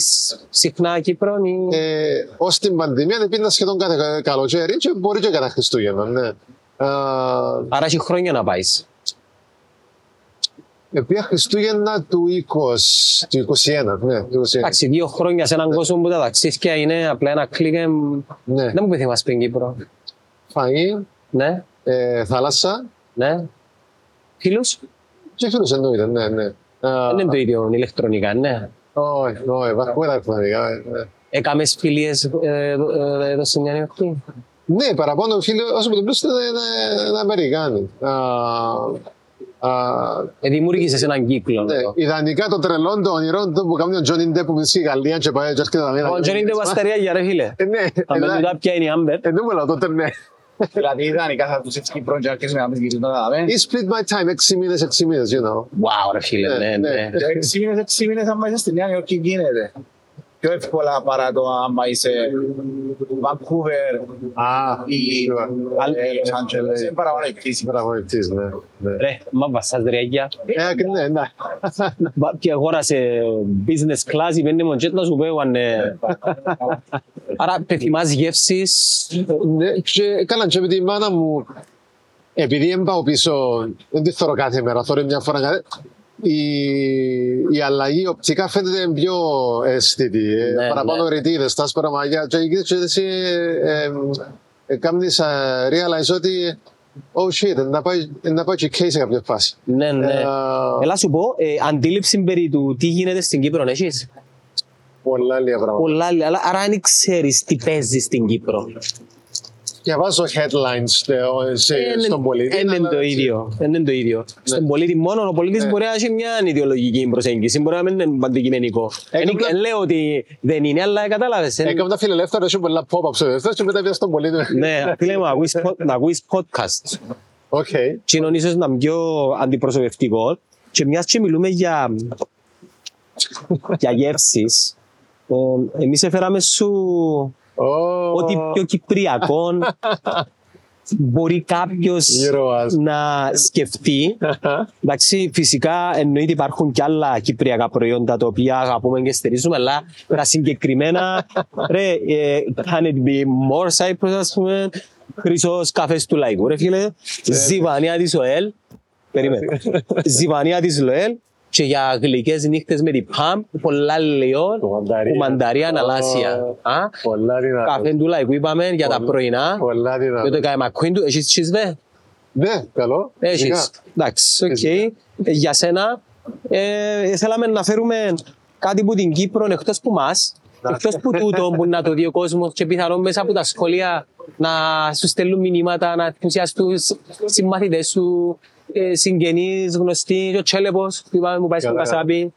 συχνά Κύπρο ή... Ε, ως την πανδημία δεν πήγαινα σχεδόν κάθε καλοκαίρι και μπορεί και κατά Χριστούγεννα, ναι. Α, Άρα έχει χρόνια να πάεις. ε, πήγα Χριστούγεννα του 20, του 21, ναι, του 21. Εντάξει, δύο χρόνια σε έναν κόσμο που τα ταξίδια είναι απλά ένα κλικ. εμ, Ναι, Δεν μου πεθυμάς πριν Κύπρο. φαΐ, Ναι, ε, θάλασσα ναι. Φίλους, και φίλους εννοείται, ναι, ναι. Α, δεν είναι το ίδιο ηλεκτρονικά, ναι. Όχι, όχι, υπάρχουν τα αρθματικά. ναι. Έκαμες φιλίες ε, εδώ ε, εδώ στην Νέα Υόρκη; Ναι, παραπάνω φίλοι, όσο με το πλούσιο είναι, είναι, είναι Αμερικάνοι. Α, α, Ε, δημιούργησες έναν κύκλο. ναι, εδώ. ιδανικά το τρελό, το ονειρό του που κάνει ο Τζόνι Ντέ που είναι στη Γαλλία και πάει και έρχεται να Ο Τζόνι είναι παστερία για ρε φίλε. Ε, ναι, Θα με ε, τούτα ποια είναι η Άμπερ. ε, δεν μου λέω τότε, ναι. Δηλαδή ιδανικά θα τους έτσι Κύπρο και αρχίσουμε να μην γυρίζουμε να δάμε. Ή split my time, έξι μήνες, έξι μήνες, you know. Wow ρε φίλε, Ναι, ναι, ναι. ναι. Έξι μήνες, έξι μήνες άμα είσαι στη Νέα Υόρκη γίνεται. Πιο εύκολα παρά το άμα είσαι Vancouver Α, ή ε, Los Angeles. Είναι παραπάνω η πτήση. Πραγματιστής, ναι. ναι. Ρε, μα βασάς ρε αγιά. Ε, ακ- ναι, ναι. Μπα- Και αγόρασε business class, η πέντε μοντζέτ να σου πω, αν, ε, Άρα πεθυμάς γεύσεις. Ναι, και καλά, και με τη μάνα μου, επειδή δεν πάω πίσω, δεν τη θωρώ κάθε μέρα, θωρώ μια φορά κάθε η, η αλλαγή οπτικά φαίνεται πιο αισθητή. Ε, Ναι, παραπάνω ναι. ρητίδες, τα σπαραμαγιά. Και εκεί και εσύ ε, ε, κάνεις ε, realize ότι oh shit, να πάει, να πάει και case σε κάποια φάση. Ναι, ναι. Ε, Έλα σου πω, ε, αντίληψη περί του τι γίνεται στην Κύπρο, έχεις; Πολλά λίγα πράγματα. Πολλά, αλλά άρα αν ξέρεις τι παίζεις στην Κύπρο. Διαβάζω headlines σε, σε, Ε, στον πολίτη. Δεν είναι αλλά- το ίδιο. Δεν είναι το ίδιο. Στον Πολίτη μόνο, ο Πολίτης Ναι. μπορεί να έχει μια ιδεολογική προσέγγιση, μπορεί να μην είναι αντικειμενικό. Έκανα- Δεν λέω ότι δεν είναι, αλλά κατάλαβες. εν- Έκανα τα φιλελεύθερα, έχει πολλά pop-up σε δεύτερο και μετά πήγα στον Πολίτη. Ναι, φίλε μου, να ακούεις πο- να ακούεις podcast. OK. Και είναι ίσως να είναι πιο αντιπροσωπευτικό. Και μιας και μιλούμε για, για γεύσεις, ε, εμείς έφεραμε σου Ω. ό,τι πιο κυπριακό μπορεί κάποιος Ήρωας. να σκεφτεί. Εντάξει, φυσικά εννοείται υπάρχουν και άλλα κυπριακά προϊόντα τα οποία αγαπούμε και στηρίζουμε, αλλά τα συγκεκριμένα, ρε, ε, can it be more Cyprus, ας πούμε, χρυσός καφές του λαϊκού, ρε φίλε, ζιβανία της ΟΕΛ, περίμενε, ζιβανία της ΛΟΕΛ και για γλυκές νύχτες με την ΠΑΜ, πολλά λεόν, Κουμανταρία. κουμανταρία αναλάσια. Ω, Α, Πολλά δυνατό. Καφέ του λαϊκού είπαμε για τα πρωινά. Πολλά Και το δυνατό. έκαμε McQueen του, έχεις τσίσβε. Ναι, καλό. Έχεις. Σιγά. Εντάξει, οκ. Φυσικά. Ε, Για σένα, ε, θέλαμε να φέρουμε κάτι που την Κύπρο εκτός που μας, εκτός που τούτο που να το δει ο κόσμος και πιθανόν μέσα από τα σχολεία να σου στέλνουν μηνύματα, να ενθουσιαστούν στους συμμαθητές σου, ε, συγγενείς, γνωστοί, και ο Τσέλεπος που είπαμε μου πάει στον Καλά. Κασάπι.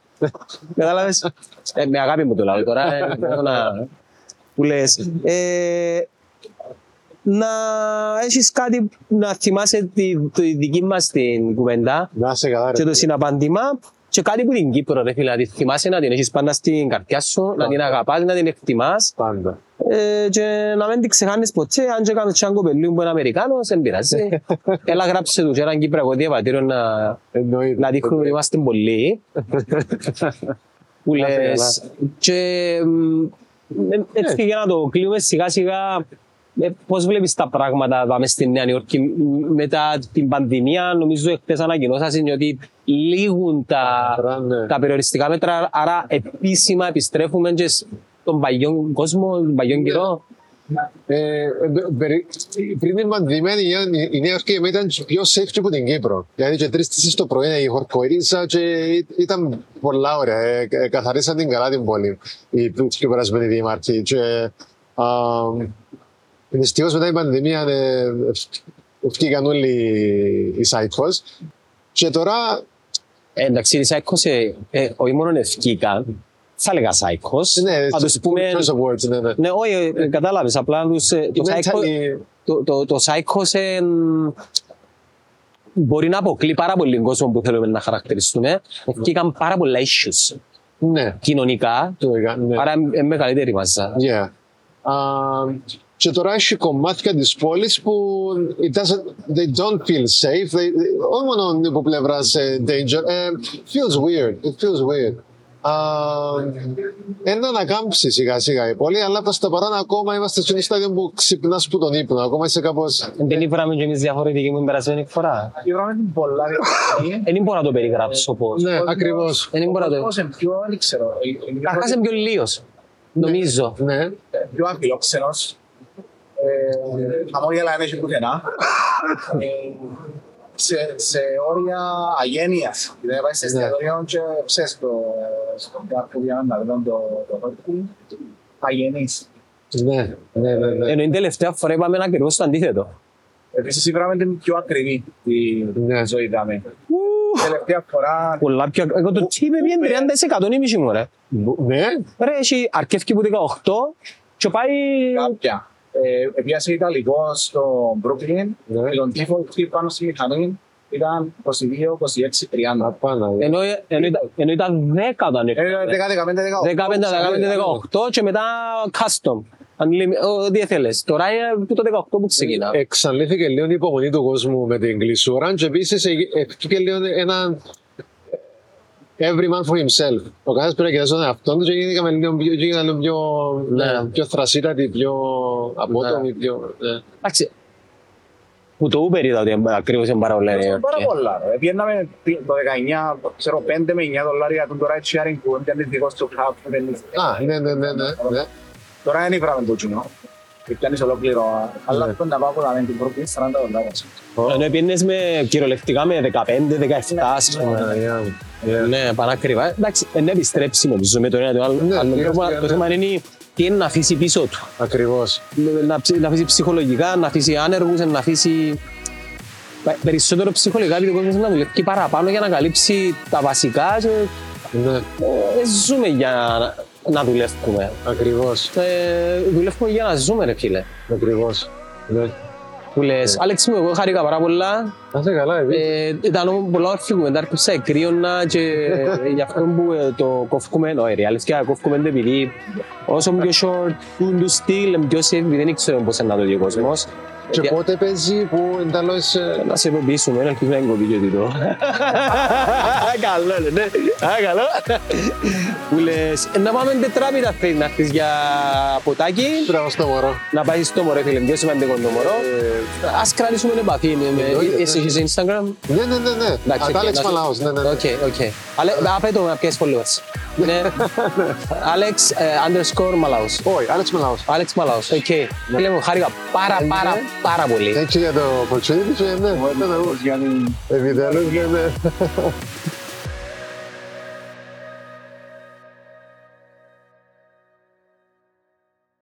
Κατάλαβες; Ε, με αγάπη μου το λέω τώρα. ε, να- Που λες. Ε, να έχεις κάτι να θυμάσαι τη, τη δική μας την κουβέντα Να σε καλά, ρε. και το συναπάντημα και κάτι που την Κύπρο ρε φίλε, να τη θυμάσαι, να την έχεις πάντα στην καρδιά σου, να την αγαπάς, να την εκτιμάς Πάντα. ε, και να μην την ξεχάνεις ποτέ, αν και κάνεις έναν κοπελίου που είναι Αμερικάνος, δεν πειράζει. Έλα γράψε τους και έναν Κυπριακό διαβατήριο να, Εννοείται. να δείχνουν ότι είμαστε πολλοί. που Να σε λες. Και μ, ε, έτσι και για να το κλείνουμε σιγά σιγά, ε, πώς βλέπεις τα πράγματα πάμε στη Νέα Υόρκη μ, μετά την πανδημία, νομίζω χτες ανακοινώσασαν ότι λήγουν τα, Άρα, ναι. τα περιοριστικά μέτρα, άρα επίσημα επιστρέφουμε και στον παλιό κόσμο, τον παλιό καιρό. Ε, ε, περι- πριν την πανδημία η Νέα- η Νέα Υόρκη ήταν πιο safe και από την Κύπρο. Δηλαδή και τρεις τέσσερις το πρωί η χορκορίσα και ήταν πολλά ωραία. Ε, ε, καθαρίσαν την καλά την πόλη οι πιο περασμένοι δήμαρχοι. Και, α, δυστυχώς μετά την πανδημία ε, βγήκαν όλοι οι σάικος. Και τώρα Ε, εντάξει, οι Σάικος, ε, ε, όχι μόνο ευκήκαν, θα έλεγα Σάικος, ναι, να τους πούμε... Choice Awards, ναι, ναι. Ναι, όχι, ε, κατάλαβες, απλά να τους... ε, Το Είναι Σάικο- mentally- το, το, το Σάικος ε, μ, μπορεί να αποκλεί πάρα πολύ τον κόσμο που θέλουμε να χαρακτηριστούμε. Βγήκαν πάρα πολλά issues Ναι, κοινωνικά, το είχα, ναι. άρα είναι μεγαλύτερη μαζά. Yeah. Um, και τώρα έχει κομμάτια της πόλης που it doesn't, they don't feel safe. They, όχι μόνο από πλευράς ε, danger. ε, feels weird. It feels weird. Um, ένα ανακάμψει σιγά σιγά η πόλη, αλλά προς το παρόν ακόμα είμαστε στο στάδιο που ξυπνάς που τον ύπνο. Ακόμα είσαι κάπως... Δεν ήβραμε κι εμείς διαφορετική μου την περασμένη φορά. Είδαμε την πολλά διαφορετική. Δεν μπορώ να το περιγράψω πώς. Ναι, ακριβώς. Δεν μπορώ να το... Πώς είναι πιο, δεν ξέρω. ε, ε, Καρχάς είναι πιο λίος, νομίζω. Ναι. πιο αφιλόξενος. Ε, χαμόγελα δεν έχει πουθενά. Ε, σε, σε όρια αγένειας. Δηλαδή πάει σε εστιατόριο και ξέρεις το, στο πάρκο για να δω το, το χόρκι. Αγενής. Ναι, ναι, ναι, ναι. Ενώ η τελευταία φορά είπαμε ακριβώς το αντίθετο. Επίσης είπαμε την πιο ακριβή τη Ναι. ζωή δάμε. Τελευταία φορά Πολλά πιο... Εγώ το τι με πιέν 30% ήμιση μου ρε. Ναι, Ρε, έχει αρκεύκει που 18 και πάει... κάποια. Ε, Επιάσε Ιταλικό στο Brooklyn Ναι. και τον τύφο που πάνω στη μηχανή ήταν 22, 26, 30. απάνω. Ενώ, ενώ, ήταν, ενώ ήταν 10 όταν Ε, ήρθε. 15, 18. 15, 15, 18 και μετά custom. Unlimited, Ό,τι θέλεις. Τώρα είναι που το 18 που ξεκινά. Εξαλείφθηκε λίγο η υπομονή του κόσμου με την κλεισούρα και επίσης έφυγε λίγο ένα every man for himself. Ο καθένας πρέπει να κοιτάζει τον εαυτό του και γίνηκαμε λίγο πιο, γίνηκαν λίγο πιο, Ναι. πιο θρασίτατοι, πιο απότομοι, πιο... Ναι. Εντάξει. Που το Uber είδα ότι ακριβώς είναι πάρα πολλά. Πάρα πολλά. ρε. Πιέναμε το 19, ξέρω, 5 με 9 δολάρια τον τώρα έτσι sharing που έμπιανε δικός στο hub. δεν- Α, ναι, ναι, ναι, ναι, ναι. Τώρα δεν ήβραμε το κοινό. Και πιάνεις ολόκληρο. Αλλά αυτό να πάω από τα την πρώτη 40 δολάρια. Ενώ πιένες με κυριολεκτικά με 15, 17, ας πούμε. Ναι, πανάκριβα. Εντάξει, είναι επιστρέψει νομίζω με το ένα το άλλο. Ναι, άλλο ναι, πράγμα. ναι, Το ναι. θέμα είναι τι είναι να αφήσει πίσω του. Ακριβώς. Να, ψ- να αφήσει ψυχολογικά, να αφήσει άνεργους, να αφήσει πε- περισσότερο ψυχολογικά επειδή ο κόσμος να δουλεύει παραπάνω για να καλύψει τα βασικά και Ναι, ε, ζούμε για να, να δουλεύουμε. ακριβώς. Ε, δουλεύουμε για να ζούμε ρε φίλε. Ακριβώς. Ναι. Που λες, Άλεξ μου, εγώ χάρηκα πάρα πολλά. Να είσαι καλά, επειδή. Ε, ήταν όμως πολλά όρθιο κουβέντα, άρχισα εκρύωνα και γι' αυτό που ε, το κόφκουμε, όχι ρε, αλήθεια κόφκουμε το επειδή όσο πιο short του του στυλ, πιο safe, επειδή δεν ξέρω πώς είναι να το δει ο κόσμος. Και Ε, πότε παίζει που εντάλλως... ε, Να σε πείσουμε, ελπίζω να είναι κοπεί και τούτο. Καλό, ναι, ναι. Α, καλό. Που λες, «Ε, να πάμε τετράπιτα θέλεις να έρθεις για ποτάκι, Μπράβο στο μωρό. να πάει στο μωρό, φίλε, πιο σημαντικό το μωρό. Ας κρατήσουμε επαφή, με- με- εννοείται, εσύ έχεις Instagram; Ναι, ναι, ναι, ναι. Εντάξει, OK, at Alex να σου- Μαλάος, ναι, ναι. ναι. Οκ, OK. Ale, απέτω με ποιες followers. Ναι. Alex ε, underscore Malaos. Όχι, Άλεξ Μαλάος. Alex Malaos, OK. Φίλε μου, χάρηκα πάρα πάρα πάρα πολύ. Thank you για το opportunity και ναι, Εγώ ναι, ναι, για την Επιτέλους, ναι, ναι.